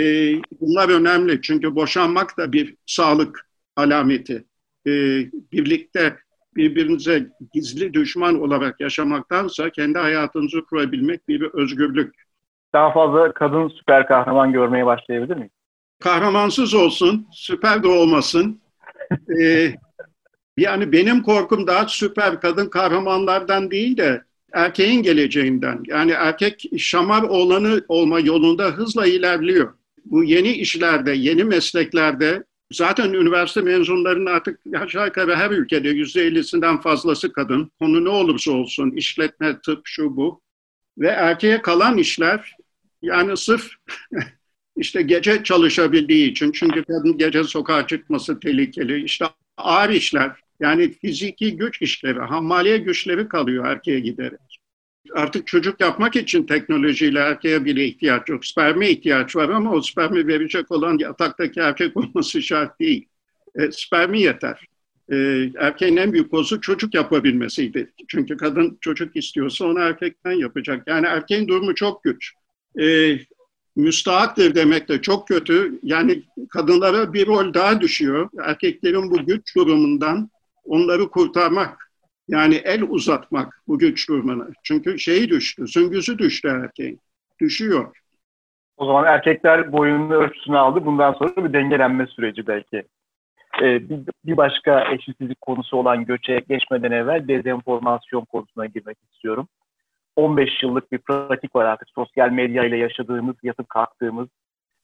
bunlar önemli çünkü boşanmak da bir sağlık alameti. E, birlikte birbirinize gizli düşman olarak yaşamaktansa kendi hayatınızı kurabilmek bir özgürlük. Daha fazla kadın süper kahraman görmeye başlayabilir miyiz? Kahramansız olsun, süper de olmasın. ee, yani benim korkum daha süper kadın kahramanlardan değil de erkeğin geleceğinden. Yani erkek şamar olanı olma yolunda hızla ilerliyor. Bu yeni işlerde, yeni mesleklerde zaten üniversite mezunlarının artık aşağı yukarı her ülkede yüzde ellisinden fazlası kadın. Konu ne olursa olsun, işletme, tıp, şu bu. Ve erkeğe kalan işler yani sırf [LAUGHS] işte gece çalışabildiği için çünkü kadın gece sokağa çıkması tehlikeli. İşte ağır işler yani fiziki güç işleri, hammaliye güçleri kalıyor erkeğe giderek. Artık çocuk yapmak için teknolojiyle erkeğe bile ihtiyaç yok. Sperme ihtiyaç var ama o spermi verecek olan yataktaki erkek [LAUGHS] olması şart değil. E, spermi yeter. E, erkeğin en büyük kozu çocuk yapabilmesiydi. Çünkü kadın çocuk istiyorsa onu erkekten yapacak. Yani erkeğin durumu çok güç. E, müstahaktır demek de çok kötü. Yani kadınlara bir rol daha düşüyor. Erkeklerin bu güç durumundan onları kurtarmak. Yani el uzatmak bu güç durumuna. Çünkü şeyi düştü, süngüsü düştü erkeğin. Düşüyor. O zaman erkekler boyunun ölçüsünü aldı. Bundan sonra bir dengelenme süreci belki. Ee, bir, bir başka eşitsizlik konusu olan göçe geçmeden evvel dezenformasyon konusuna girmek istiyorum. 15 yıllık bir pratik var artık. Sosyal medya ile yaşadığımız, yatıp kalktığımız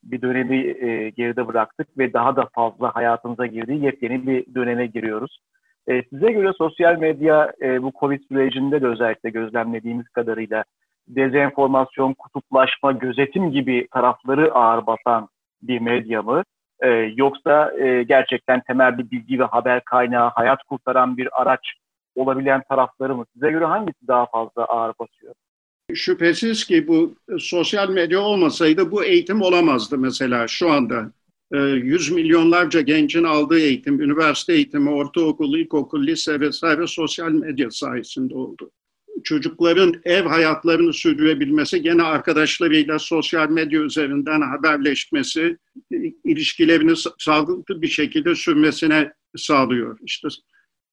bir dönemi e, geride bıraktık ve daha da fazla hayatımıza girdiği yepyeni bir döneme giriyoruz. E, size göre sosyal medya e, bu Covid sürecinde de özellikle gözlemlediğimiz kadarıyla dezenformasyon, kutuplaşma, gözetim gibi tarafları ağır basan bir medya mı? E, yoksa e, gerçekten temel bir bilgi ve haber kaynağı, hayat kurtaran bir araç olabilen tarafları mı? Size göre hangisi daha fazla ağır basıyor? Şüphesiz ki bu sosyal medya olmasaydı bu eğitim olamazdı mesela şu anda. Ee, yüz milyonlarca gencin aldığı eğitim, üniversite eğitimi, ortaokul, ilkokul, lise vesaire sosyal medya sayesinde oldu. Çocukların ev hayatlarını sürdürebilmesi, gene arkadaşlarıyla sosyal medya üzerinden haberleşmesi, ilişkilerini sağlıklı bir şekilde sürmesine sağlıyor. İşte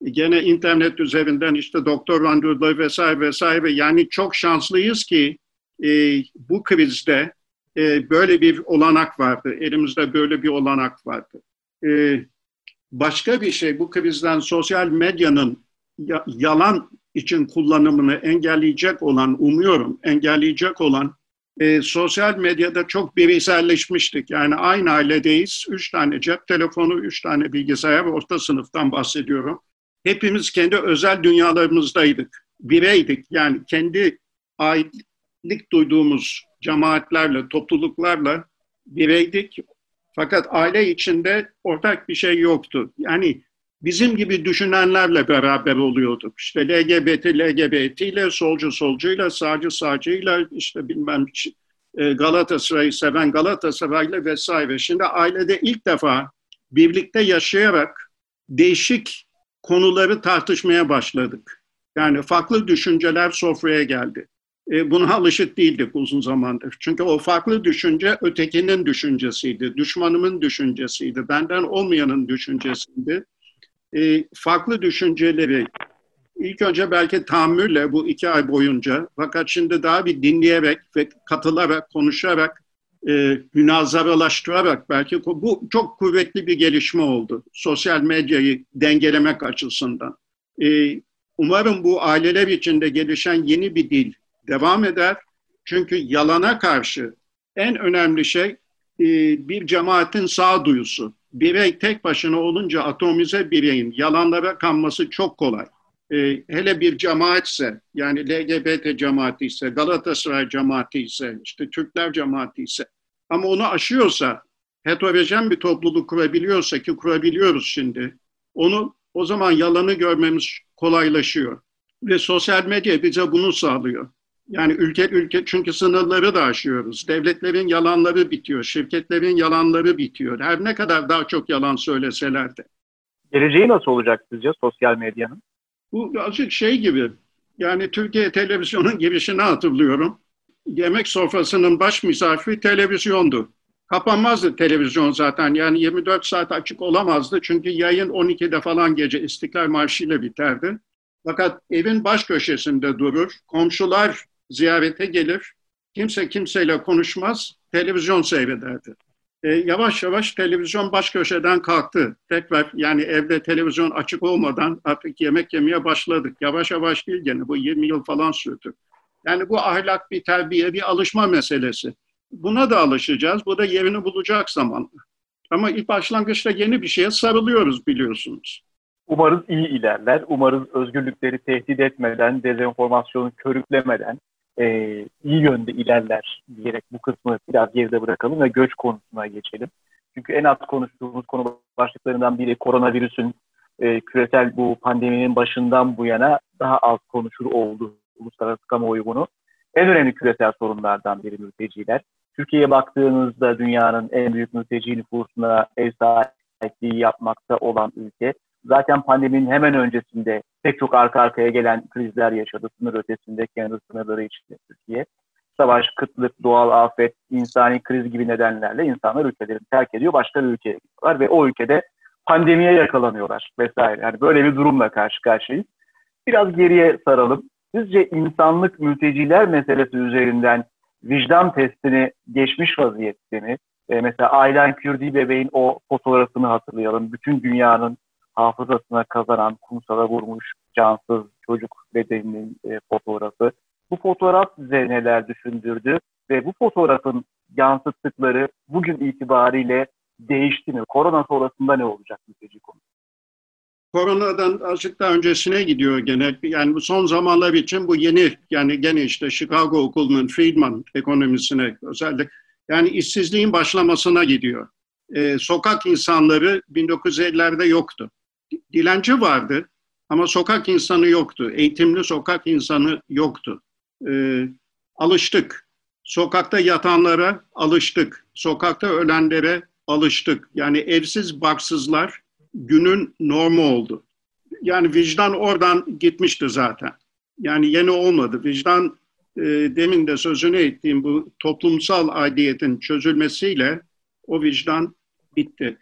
gene internet üzerinden işte doktor randevuları vesaire vesaire yani çok şanslıyız ki e, bu krizde e, böyle bir olanak vardı. Elimizde böyle bir olanak vardı. E, başka bir şey bu krizden sosyal medyanın ya, yalan için kullanımını engelleyecek olan, umuyorum engelleyecek olan e, sosyal medyada çok bireyselleşmiştik. Yani aynı ailedeyiz. Üç tane cep telefonu, üç tane bilgisayar, orta sınıftan bahsediyorum hepimiz kendi özel dünyalarımızdaydık. Bireydik yani kendi aitlik duyduğumuz cemaatlerle, topluluklarla bireydik. Fakat aile içinde ortak bir şey yoktu. Yani bizim gibi düşünenlerle beraber oluyorduk. İşte LGBT, LGBT ile, solcu solcuyla, sağcı sağcıyla, işte bilmem e, Galatasaray'ı seven Galatasaray'la vesaire. Şimdi ailede ilk defa birlikte yaşayarak değişik konuları tartışmaya başladık. Yani farklı düşünceler sofraya geldi. E, buna alışık değildik uzun zamandır. Çünkü o farklı düşünce ötekinin düşüncesiydi, düşmanımın düşüncesiydi, benden olmayanın düşüncesiydi. E, farklı düşünceleri ilk önce belki tahammülle bu iki ay boyunca fakat şimdi daha bir dinleyerek ve katılarak, konuşarak e, münazaralaştırarak belki bu çok kuvvetli bir gelişme oldu. Sosyal medyayı dengelemek açısından. E, umarım bu aileler içinde gelişen yeni bir dil devam eder. Çünkü yalana karşı en önemli şey e, bir cemaatin sağduyusu. Birey tek başına olunca atomize bireyin yalanlara kanması çok kolay. E, hele bir cemaatse yani LGBT cemaati ise, Galatasaray cemaati ise, işte Türkler cemaati ise ama onu aşıyorsa, heterojen bir topluluk kurabiliyorsa ki kurabiliyoruz şimdi, onu o zaman yalanı görmemiz kolaylaşıyor. Ve sosyal medya bize bunu sağlıyor. Yani ülke ülke çünkü sınırları da aşıyoruz. Devletlerin yalanları bitiyor, şirketlerin yalanları bitiyor. Her ne kadar daha çok yalan söyleseler de. Geleceği nasıl olacak sizce sosyal medyanın? Bu azıcık şey gibi. Yani Türkiye televizyonun [LAUGHS] girişini hatırlıyorum yemek sofrasının baş misafiri televizyondu. Kapanmazdı televizyon zaten yani 24 saat açık olamazdı çünkü yayın 12'de falan gece İstiklal Marşı ile biterdi. Fakat evin baş köşesinde durur, komşular ziyarete gelir, kimse kimseyle konuşmaz, televizyon seyrederdi. E, yavaş yavaş televizyon baş köşeden kalktı. Tekrar yani evde televizyon açık olmadan artık yemek yemeye başladık. Yavaş yavaş değil gene bu 20 yıl falan sürdü. Yani bu ahlak bir terbiye, bir alışma meselesi. Buna da alışacağız. Bu da yerini bulacak zamanla. Ama ilk başlangıçta yeni bir şeye sarılıyoruz biliyorsunuz. Umarız iyi ilerler. Umarız özgürlükleri tehdit etmeden, dezenformasyonu körüklemeden e, iyi yönde ilerler diyerek bu kısmı biraz geride bırakalım ve göç konusuna geçelim. Çünkü en az konuştuğumuz konu başlıklarından biri koronavirüsün e, küresel bu pandeminin başından bu yana daha az konuşur oldu uluslararası kamuoyu bunu. En önemli küresel sorunlardan biri mülteciler. Türkiye'ye baktığınızda dünyanın en büyük mülteci nüfusuna ev sahipliği yapmakta olan ülke. Zaten pandeminin hemen öncesinde pek çok arka arkaya gelen krizler yaşadı. Sınır ötesinde, kendi sınırları içinde Türkiye. savaş, kıtlık, doğal afet, insani kriz gibi nedenlerle insanlar ülkelerini terk ediyor, başka bir ülkeye gidiyorlar ve o ülkede pandemiye yakalanıyorlar vesaire. Yani böyle bir durumla karşı karşıyayız. Biraz geriye saralım. Sizce insanlık mülteciler meselesi üzerinden vicdan testini geçmiş vaziyette mi? E, mesela Aylan Kürdi bebeğin o fotoğrafını hatırlayalım. Bütün dünyanın hafızasına kazanan, kumsala vurmuş cansız çocuk bedeninin e, fotoğrafı. Bu fotoğraf size neler düşündürdü ve bu fotoğrafın yansıttıkları bugün itibariyle değişti mi? Korona sonrasında ne olacak mülteci konu? Koronadan azıcık daha öncesine gidiyor gene. Yani bu son zamanlar için bu yeni yani gene işte Chicago okulunun Friedman ekonomisine özellikle yani işsizliğin başlamasına gidiyor. Ee, sokak insanları 1950'lerde yoktu. Dilenci vardı ama sokak insanı yoktu. Eğitimli sokak insanı yoktu. Ee, alıştık. Sokakta yatanlara alıştık. Sokakta ölenlere alıştık. Yani evsiz baksızlar günün normu oldu. Yani vicdan oradan gitmişti zaten. Yani yeni olmadı. Vicdan e, demin de sözünü ettiğim bu toplumsal aidiyetin çözülmesiyle o vicdan bitti.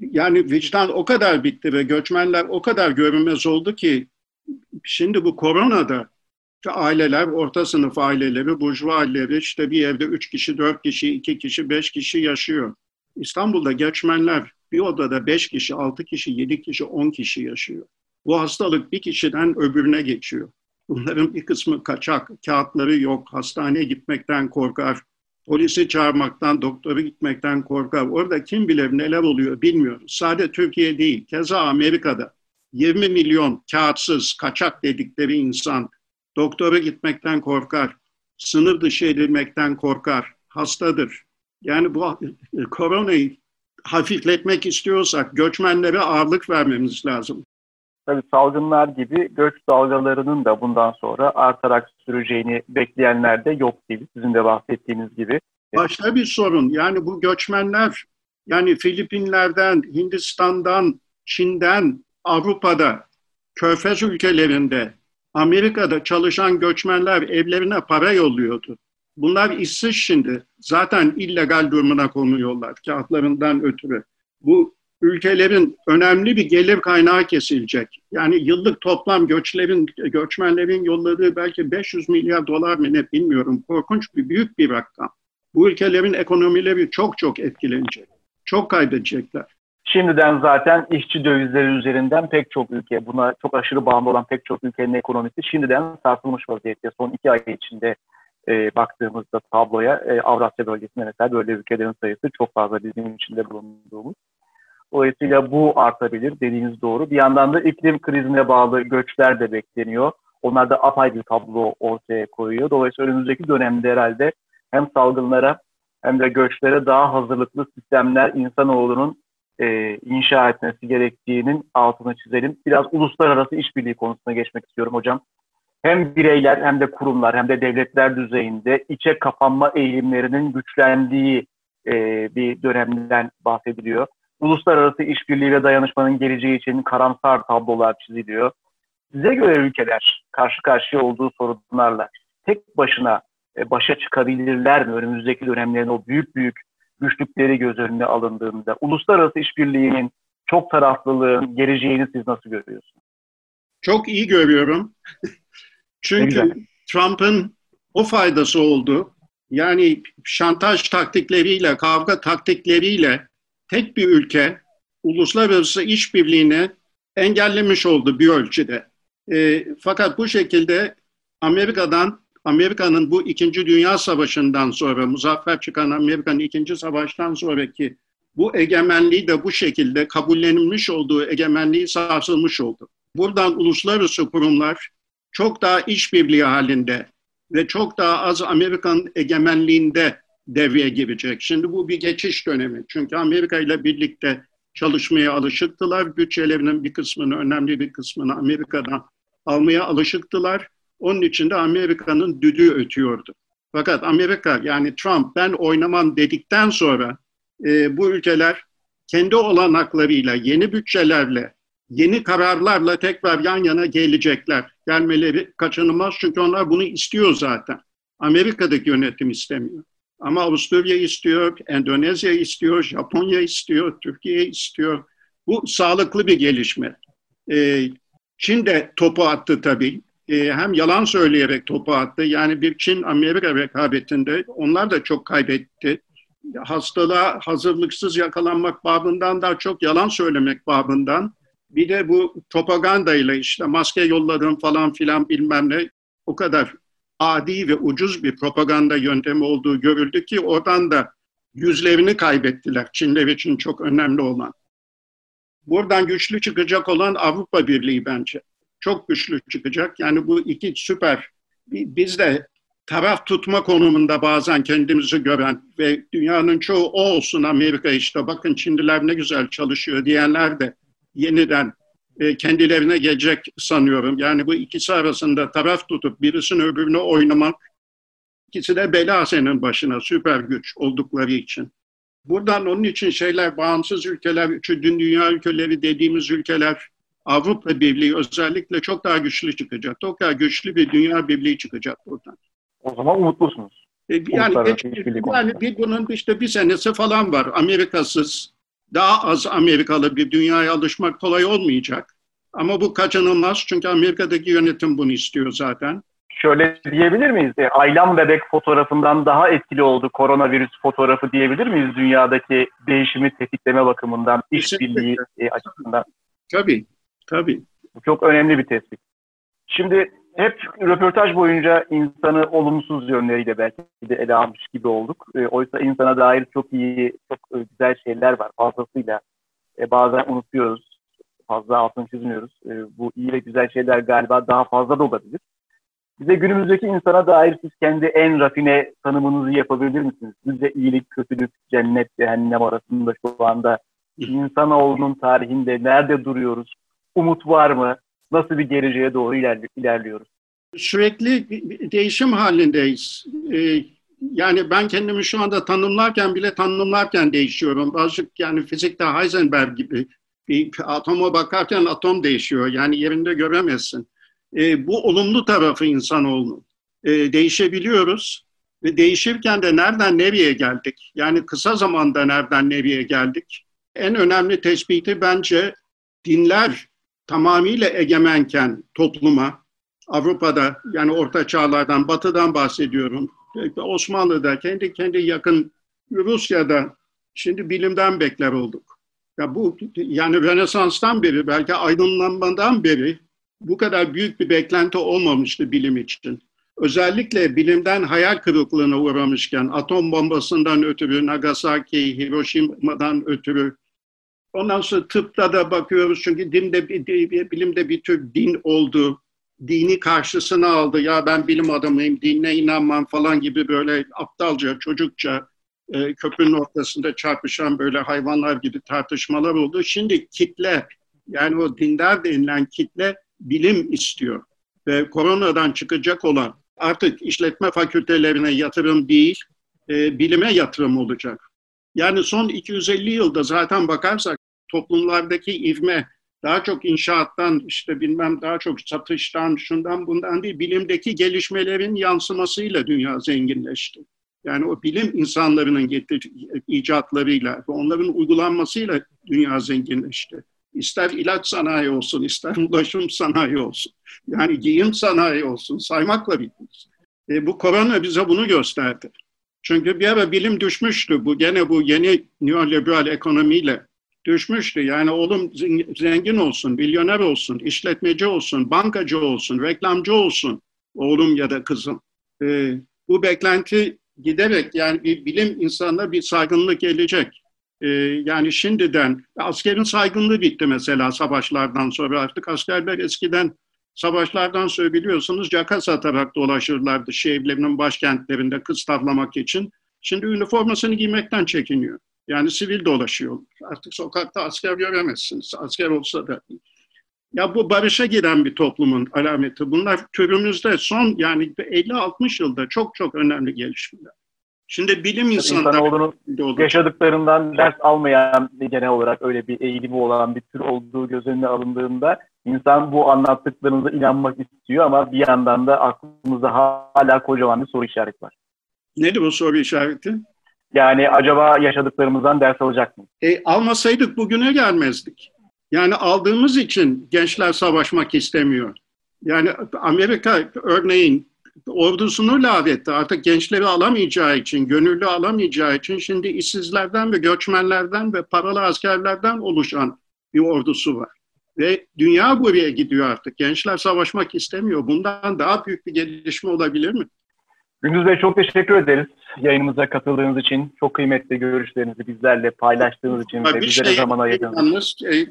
Yani vicdan o kadar bitti ve göçmenler o kadar görünmez oldu ki şimdi bu koronada işte aileler, orta sınıf aileleri, burjuva aileleri işte bir evde üç kişi, dört kişi, iki kişi, beş kişi yaşıyor. İstanbul'da göçmenler bir odada beş kişi, altı kişi, yedi kişi, on kişi yaşıyor. Bu hastalık bir kişiden öbürüne geçiyor. Bunların bir kısmı kaçak, kağıtları yok, hastaneye gitmekten korkar, polisi çağırmaktan, doktora gitmekten korkar. Orada kim bilir neler oluyor bilmiyoruz. Sadece Türkiye değil, keza Amerika'da 20 milyon kağıtsız, kaçak dedikleri insan doktora gitmekten korkar, sınır dışı edilmekten korkar, hastadır. Yani bu [LAUGHS] koronayı hafifletmek istiyorsak göçmenlere ağırlık vermemiz lazım. Tabii salgınlar gibi göç dalgalarının da bundan sonra artarak süreceğini bekleyenler de yok değil. Sizin de bahsettiğiniz gibi. Başka bir sorun. Yani bu göçmenler yani Filipinler'den, Hindistan'dan, Çin'den, Avrupa'da, Körfez ülkelerinde, Amerika'da çalışan göçmenler evlerine para yolluyordu. Bunlar işsiz şimdi. Zaten illegal durumuna konuyorlar kağıtlarından ötürü. Bu ülkelerin önemli bir gelir kaynağı kesilecek. Yani yıllık toplam göçlerin, göçmenlerin yolladığı belki 500 milyar dolar mı ne bilmiyorum. Korkunç bir büyük bir rakam. Bu ülkelerin ekonomileri çok çok etkilenecek. Çok kaybedecekler. Şimdiden zaten işçi dövizleri üzerinden pek çok ülke, buna çok aşırı bağımlı olan pek çok ülkenin ekonomisi şimdiden sarsılmış vaziyette. Son iki ay içinde e, baktığımızda tabloya e, Avrasya bölgesinde mesela böyle ülkelerin sayısı çok fazla bizim içinde bulunduğumuz. Dolayısıyla bu artabilir dediğiniz doğru. Bir yandan da iklim krizine bağlı göçler de bekleniyor. Onlar da apayrı bir tablo ortaya koyuyor. Dolayısıyla önümüzdeki dönemde herhalde hem salgınlara hem de göçlere daha hazırlıklı sistemler insanoğlunun e, inşa etmesi gerektiğinin altını çizelim. Biraz uluslararası işbirliği konusuna geçmek istiyorum hocam hem bireyler hem de kurumlar hem de devletler düzeyinde içe kapanma eğilimlerinin güçlendiği e, bir dönemden bahsediliyor. Uluslararası işbirliği ve dayanışmanın geleceği için karamsar tablolar çiziliyor. Size göre ülkeler karşı karşıya olduğu sorunlarla tek başına e, başa çıkabilirler mi? Önümüzdeki dönemlerin o büyük büyük güçlükleri göz önüne alındığında uluslararası işbirliğinin çok taraflılığın geleceğini siz nasıl görüyorsunuz? Çok iyi görüyorum. [LAUGHS] Çünkü Trump'ın o faydası oldu. Yani şantaj taktikleriyle, kavga taktikleriyle tek bir ülke uluslararası işbirliğini engellemiş oldu bir ölçüde. E, fakat bu şekilde Amerika'dan, Amerika'nın bu İkinci Dünya Savaşı'ndan sonra, muzaffer çıkan Amerika'nın İkinci Savaş'tan sonraki bu egemenliği de bu şekilde kabullenilmiş olduğu egemenliği sarsılmış oldu. Buradan uluslararası kurumlar çok daha işbirliği halinde ve çok daha az Amerikan egemenliğinde devreye girecek. Şimdi bu bir geçiş dönemi. Çünkü Amerika ile birlikte çalışmaya alışıktılar. Bütçelerinin bir kısmını, önemli bir kısmını Amerika'dan almaya alışıktılar. Onun için de Amerika'nın düdüğü ötüyordu. Fakat Amerika yani Trump ben oynamam dedikten sonra e, bu ülkeler kendi olanaklarıyla, yeni bütçelerle, yeni kararlarla tekrar yan yana gelecekler. Gelmeleri kaçınılmaz çünkü onlar bunu istiyor zaten. Amerika'daki yönetim istemiyor. Ama Avusturya istiyor, Endonezya istiyor, Japonya istiyor, Türkiye istiyor. Bu sağlıklı bir gelişme. Ee, Çin de topu attı tabii. Ee, hem yalan söyleyerek topu attı. Yani bir Çin-Amerika rekabetinde onlar da çok kaybetti. Hastalığa hazırlıksız yakalanmak babından daha çok yalan söylemek babından. Bir de bu propagandayla işte maske yolladım falan filan bilmem ne o kadar adi ve ucuz bir propaganda yöntemi olduğu görüldü ki oradan da yüzlerini kaybettiler Çinler için çok önemli olan. Buradan güçlü çıkacak olan Avrupa Birliği bence. Çok güçlü çıkacak. Yani bu iki süper. Biz de taraf tutma konumunda bazen kendimizi gören ve dünyanın çoğu o olsun Amerika işte bakın Çinliler ne güzel çalışıyor diyenler de yeniden kendilerine gelecek sanıyorum. Yani bu ikisi arasında taraf tutup birisinin öbürüne oynamak ikisi de bela senin başına süper güç oldukları için. Buradan onun için şeyler bağımsız ülkeler, üçüncü dünya ülkeleri dediğimiz ülkeler Avrupa Birliği özellikle çok daha güçlü çıkacak. Çok daha güçlü bir dünya birliği çıkacak buradan. O zaman umutlusunuz. E, yani, geç, yani bir, bunun işte bir senesi falan var. Amerikasız, daha az Amerikalı bir dünyaya alışmak kolay olmayacak. Ama bu kaçınılmaz çünkü Amerika'daki yönetim bunu istiyor zaten. Şöyle diyebilir miyiz? E, Aylan bebek fotoğrafından daha etkili oldu koronavirüs fotoğrafı diyebilir miyiz dünyadaki değişimi tetikleme bakımından, işbirliği e, açısından? Tabii, tabii. Bu çok önemli bir tespit. Şimdi hep röportaj boyunca insanı olumsuz yönleriyle belki de ele almış gibi olduk. E, oysa insana dair çok iyi, çok e, güzel şeyler var fazlasıyla. E, bazen unutuyoruz, fazla altını çizmiyoruz. E, bu iyi ve güzel şeyler galiba daha fazla da olabilir. Bize günümüzdeki insana dair siz kendi en rafine tanımınızı yapabilir misiniz? Sizce iyilik, kötülük, cennet, cehennem arasında şu anda insanoğlunun tarihinde nerede duruyoruz? Umut var mı? Nasıl bir geleceğe doğru ilerliyoruz? Sürekli değişim halindeyiz. Ee, yani ben kendimi şu anda tanımlarken bile tanımlarken değişiyorum. Bazı yani fizikte Heisenberg gibi bir atoma bakarken atom değişiyor. Yani yerinde göremezsin. Ee, bu olumlu tarafı insanoğlunun. Ee, değişebiliyoruz ve değişirken de nereden nereye geldik? Yani kısa zamanda nereden nereye geldik? En önemli tespiti bence dinler tamamıyla egemenken topluma, Avrupa'da yani orta çağlardan, batıdan bahsediyorum. Osmanlı'da, kendi kendi yakın Rusya'da şimdi bilimden bekler olduk. Ya bu yani Rönesans'tan beri, belki aydınlanmadan beri bu kadar büyük bir beklenti olmamıştı bilim için. Özellikle bilimden hayal kırıklığına uğramışken atom bombasından ötürü, Nagasaki, Hiroşima'dan ötürü Ondan sonra tıpta da bakıyoruz çünkü dinde, bilimde bir tür din oldu. Dini karşısına aldı. Ya ben bilim adamıyım, dinle inanmam falan gibi böyle aptalca, çocukça e, köprünün ortasında çarpışan böyle hayvanlar gibi tartışmalar oldu. Şimdi kitle, yani o dindar denilen kitle bilim istiyor. Ve koronadan çıkacak olan artık işletme fakültelerine yatırım değil, e, bilime yatırım olacak. Yani son 250 yılda zaten bakarsak toplumlardaki ivme daha çok inşaattan işte bilmem daha çok satıştan şundan bundan değil bilimdeki gelişmelerin yansımasıyla dünya zenginleşti. Yani o bilim insanlarının getir, icatlarıyla ve onların uygulanmasıyla dünya zenginleşti. İster ilaç sanayi olsun, ister [LAUGHS] ulaşım sanayi olsun. Yani giyim sanayi olsun, saymakla bitmez. E, bu korona bize bunu gösterdi. Çünkü bir ara bilim düşmüştü. Bu gene bu yeni neoliberal ekonomiyle düşmüştü. Yani oğlum zengin olsun, milyoner olsun, işletmeci olsun, bankacı olsun, reklamcı olsun oğlum ya da kızım. Ee, bu beklenti giderek yani bir bilim insanına bir saygınlık gelecek. Ee, yani şimdiden askerin saygınlığı bitti mesela savaşlardan sonra artık askerler eskiden savaşlardan sonra biliyorsunuz caka satarak dolaşırlardı şehirlerinin başkentlerinde kız tavlamak için. Şimdi üniformasını giymekten çekiniyor. Yani sivil dolaşıyor. Artık sokakta asker göremezsiniz. Asker olsa da. Ya bu barışa giren bir toplumun alameti. Bunlar türümüzde son yani 50-60 yılda çok çok önemli gelişmeler. Şimdi bilim insanları... yaşadıklarından ders almayan genel olarak öyle bir eğilimi olan bir tür olduğu göz önüne alındığında İnsan bu anlattıklarınıza inanmak istiyor ama bir yandan da aklımızda hala kocaman bir soru işareti var. Nedir bu soru işareti? Yani acaba yaşadıklarımızdan ders alacak mı? E, almasaydık bugüne gelmezdik. Yani aldığımız için gençler savaşmak istemiyor. Yani Amerika örneğin ordusunu lağvetti. Artık gençleri alamayacağı için, gönüllü alamayacağı için şimdi işsizlerden ve göçmenlerden ve paralı askerlerden oluşan bir ordusu var. Ve dünya buraya gidiyor artık. Gençler savaşmak istemiyor. Bundan daha büyük bir gelişme olabilir mi? Gündüz Bey çok teşekkür ederiz yayınımıza katıldığınız için. Çok kıymetli görüşlerinizi bizlerle paylaştığınız için ve bizlere şey zaman ayırdığınız için. E,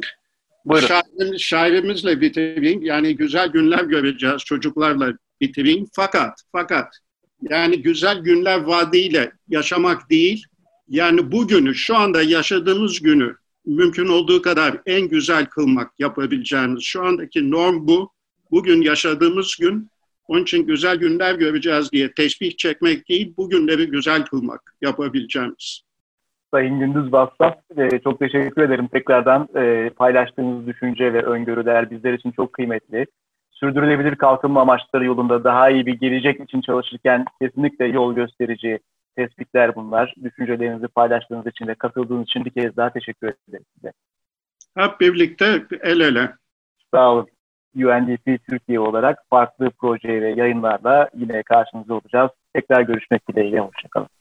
Buyurun. Şairimiz, şairimizle bitireyim. Yani güzel günler göreceğiz çocuklarla bitireyim. Fakat, fakat yani güzel günler vaadiyle yaşamak değil, yani bugünü, şu anda yaşadığımız günü mümkün olduğu kadar en güzel kılmak yapabileceğimiz. Şu andaki norm bu. Bugün yaşadığımız gün onun için güzel günler göreceğiz diye teşbih çekmek değil, bugünleri güzel kılmak yapabileceğimiz. Sayın Gündüz Bassaf, e, çok teşekkür ederim tekrardan e, paylaştığınız düşünce ve öngörüler bizler için çok kıymetli. Sürdürülebilir kalkınma amaçları yolunda daha iyi bir gelecek için çalışırken kesinlikle yol gösterici tespitler bunlar. Düşüncelerinizi paylaştığınız için ve katıldığınız için bir kez daha teşekkür ederim size. Hep birlikte el ele. Sağ olun. UNDP Türkiye olarak farklı proje ve yayınlarla yine karşınızda olacağız. Tekrar görüşmek dileğiyle. Hoşçakalın.